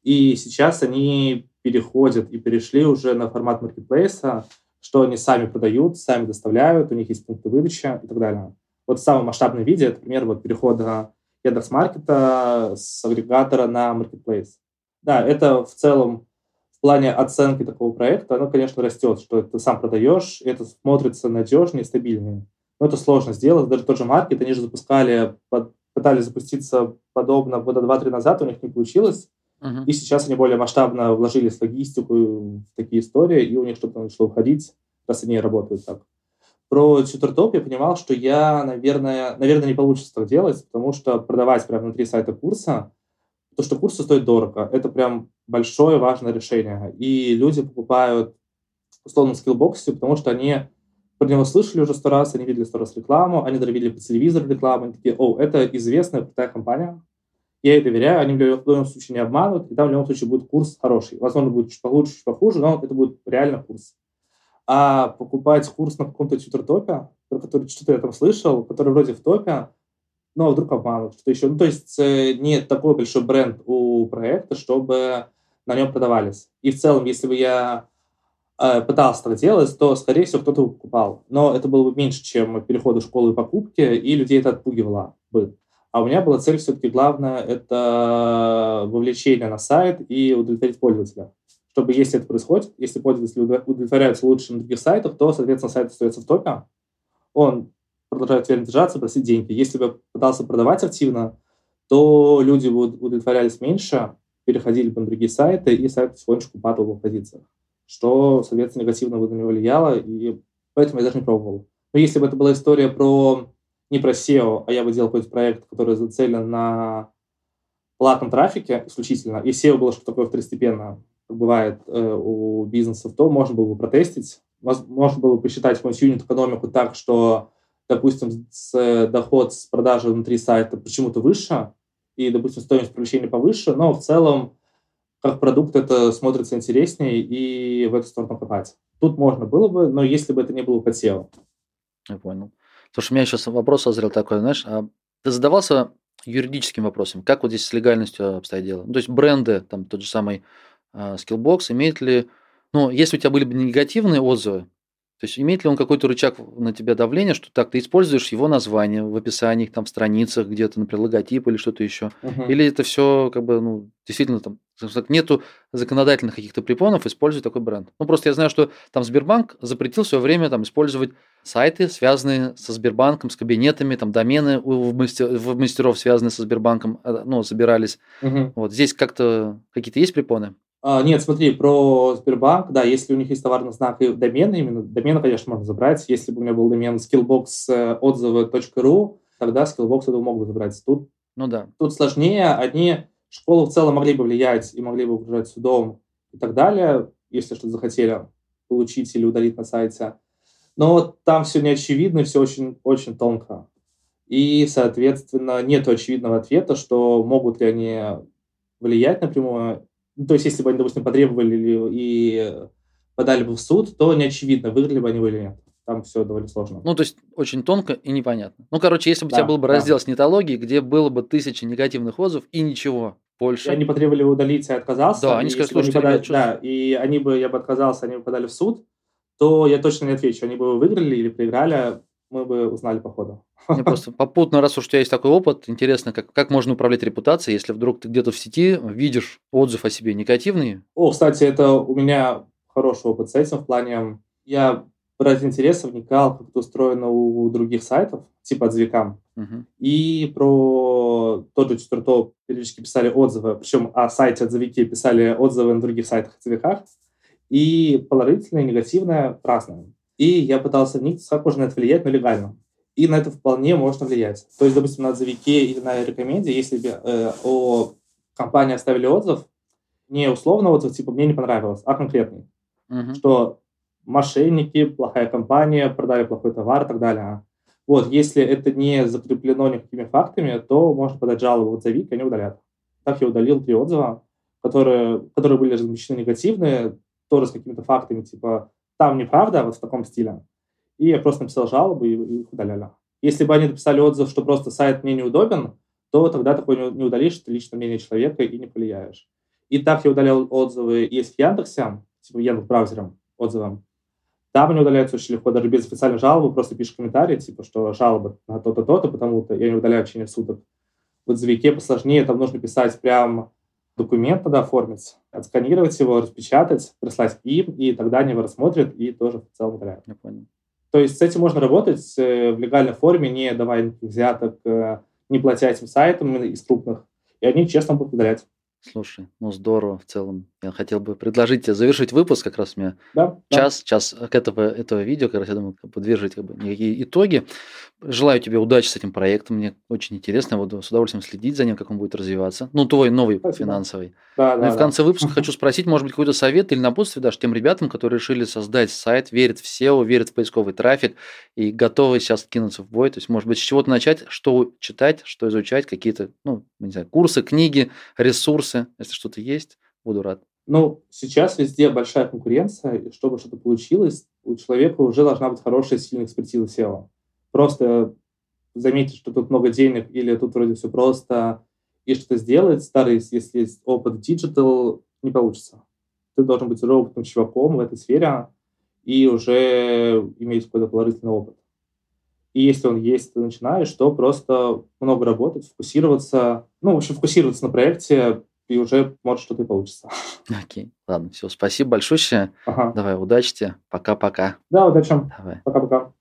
И сейчас они переходят и перешли уже на формат маркетплейса, что они сами продают, сами доставляют, у них есть пункты выдачи и так далее. Вот в самом масштабном виде, это пример вот перехода Яндекс.Маркета с агрегатора на маркетплейс. Да, это в целом в плане оценки такого проекта, оно, конечно, растет, что ты сам продаешь, это смотрится надежнее, стабильнее. Но это сложно сделать. Даже тот же маркет, они же запускали, под- пытались запуститься подобно года два-три назад, у них не получилось. Мгм. И сейчас они более масштабно вложились в логистику, в такие истории, и у них что-то начало уходить, раз они работают так. Про Тьютертоп я понимал, что я, наверное, наверное, не получится так делать, потому что продавать прямо внутри сайта курса, то, что курсы стоят дорого, это прям большое важное решение. И люди покупают условно в скиллбоксе, потому что они про него слышали уже сто раз, они видели сто раз рекламу, они даже видели по телевизору рекламу, они такие, о, это известная крутая компания, я ей доверяю, они меня в любом случае не обманут, и там в любом случае будет курс хороший. Возможно, будет чуть получше, чуть похуже, но это будет реально курс. А покупать курс на каком-то тьютер-топе, про который что-то я там слышал, который вроде в топе, но вдруг обманут, что еще. Ну, то есть э, нет такой большой бренд у проекта, чтобы на нем продавались. И в целом, если бы я пытался так делать, то, скорее всего, кто-то покупал. Но это было бы меньше, чем переходы школы и покупки, и людей это отпугивало бы. А у меня была цель все-таки главное – это вовлечение на сайт и удовлетворить пользователя. Чтобы, если это происходит, если пользователи удов- удовлетворяются лучше на других сайтах, то, соответственно, сайт остается в топе, он продолжает уверенно держаться, просить деньги. Если бы пытался продавать активно, то люди бы удовлетворялись меньше, переходили бы на другие сайты, и сайт потихонечку падал в позициях, что, соответственно, негативно на него влияло, и поэтому я даже не пробовал. Но если бы это была история про не про SEO, а я бы делал какой-то проект, который зацелен на платном трафике исключительно, и SEO было что-то такое второстепенно, как бывает э, у бизнесов, то можно было бы протестить, можно было бы посчитать какую-нибудь юнит-экономику так, что, допустим, с, э, доход с продажи внутри сайта почему-то выше, и, допустим, стоимость привлечения повыше, но в целом как продукт это смотрится интереснее, и в эту сторону копать. Тут можно было бы, но если бы это не было под SEO. Я понял. Слушай, у меня сейчас вопрос созрел такой, знаешь, а ты задавался юридическим вопросом, как вот здесь с легальностью обстоят дела? Ну, то есть бренды, там тот же самый а, Skillbox, имеет ли, ну, если у тебя были бы негативные отзывы, то есть имеет ли он какой-то рычаг на тебя давления, что так, ты используешь его название в описаниях, там, в страницах где-то, например, логотип или что-то еще? Мгм. Или это все как бы, ну, действительно там, так, нету законодательных каких-то препонов использовать такой бренд. Ну, просто я знаю, что там Сбербанк запретил в свое время там использовать сайты, связанные со Сбербанком, с кабинетами, там домены у мастер- в мастеров, связанные со Сбербанком, а, ну, собирались. Мгм. Вот здесь как-то какие-то есть препоны? А, нет, смотри, про Сбербанк, да, если у них есть товарный знак и домены именно, домены, конечно, можно забрать. Если бы у меня был домен skillbox.отзывы.ру, тогда skillbox это мог бы забрать. Тут, Ну да. тут сложнее. Они, школы в целом могли бы влиять и могли бы угрожать судом и так далее, если что-то захотели получить или удалить на сайте. Но там все не очевидно, все очень, очень тонко. И, соответственно, нет очевидного ответа, что могут ли они влиять напрямую. Ну, то есть, если бы они, допустим, потребовали и подали бы в суд, то не очевидно, выиграли бы они или нет. там все довольно сложно. Ну, то есть очень тонко и непонятно. Ну, короче, если бы Да, у тебя был бы да. раздел с нетологией, где было бы тысяча негативных отзывов и ничего больше. И они потребовали удалить, я отказался. Да, они и сказали, «Слушайте, подали- ребят, что Да, и они бы, я бы отказался, они бы подали в суд, то я точно не отвечу. Они бы выиграли или проиграли, мы бы узнали по ходу. Мне просто попутно, раз уж у тебя есть такой опыт, интересно, как, как можно управлять репутацией, если вдруг ты где-то в сети видишь отзыв о себе негативный. О, кстати, это у меня хороший опыт с этим в плане... Я ради интереса вникал, как это устроено у других сайтов, типа отзывикам. Мгм. И про тот же Четвертоп периодически писали отзывы, причем о сайте отзывики писали отзывы на других сайтах отзывиках, и положительное, и негативное, разное. И я пытался вникнуть, как можно на это влиять, но легально. И на это вполне можно влиять. То есть, допустим, на отзывике или на рекоменде, если бы э, о компании оставили отзыв, не условно отзыв, типа «мне не понравилось», а конкретный Мгм. что мошенники, плохая компания, продали плохой товар и так далее. Вот, если это не закреплено никакими фактами, то можно подать жалобу в отзывик, и они удалят. Так я удалил три отзыва, которые, которые были размещены негативные, тоже с какими-то фактами, типа там неправда, вот в таком стиле. И я просто написал жалобу, и и их удаляли. Если бы они написали отзыв, что просто сайт мне неудобен, то тогда такой не не удалишь, это личное мнение человека и не повлияешь. И так я удалял отзывы есть в типа Яндекс браузером отзывом. Там они удаляются очень легко, даже без официальной жалобы, просто пишешь комментарий, типа, что жалоба на то-то, то-то, потому-то, и они удаляют в течение суток. В отзывике посложнее, там нужно писать прям документ надо оформить, отсканировать его, распечатать, прислать им, и тогда они его рассмотрят и тоже в целом удаляют. Я понял. То есть с этим можно работать э, в легальной форме, не давая никаких взяток, э, не платя этим сайтам из крупных, и они честно будут удалять. Слушай, ну здорово в целом. Я хотел бы предложить тебе завершить выпуск, как раз у меня Да? Да. час, час к этого, этого видео, как раз я думаю, подвержить как бы некие итоги. Желаю тебе удачи с этим проектом, мне очень интересно, я буду с удовольствием следить за ним, как он будет развиваться. Ну, твой новый Спасибо. финансовый. Да, Ну и да, в да. конце выпуска хочу спросить, может быть, какой-то совет или напутствие дашь тем ребятам, которые решили создать сайт, верят в SEO, верят в поисковый трафик и готовы сейчас кинуться в бой. То есть, может быть, с чего-то начать, что читать, что изучать, какие-то, ну, не знаю, курсы, книги, ресурсы, если что-то есть, буду рад. Ну, сейчас везде большая конкуренция, и чтобы что-то получилось, у человека уже должна быть хорошая, сильная экспертиза SEO. Просто заметить, что тут много денег, или тут вроде все просто, и что-то сделать, старый, если есть опыт digital, не получится. Ты должен быть уже опытным чуваком в этой сфере и уже иметь какой-то положительный опыт. И если он есть, ты начинаешь, то просто много работать, фокусироваться, ну, в общем, фокусироваться на проекте, и уже может что-то получится. Окей, ладно, все, спасибо большое. Ага. Давай, удачи тебе, пока-пока. Да, удачи. Давай. Пока-пока.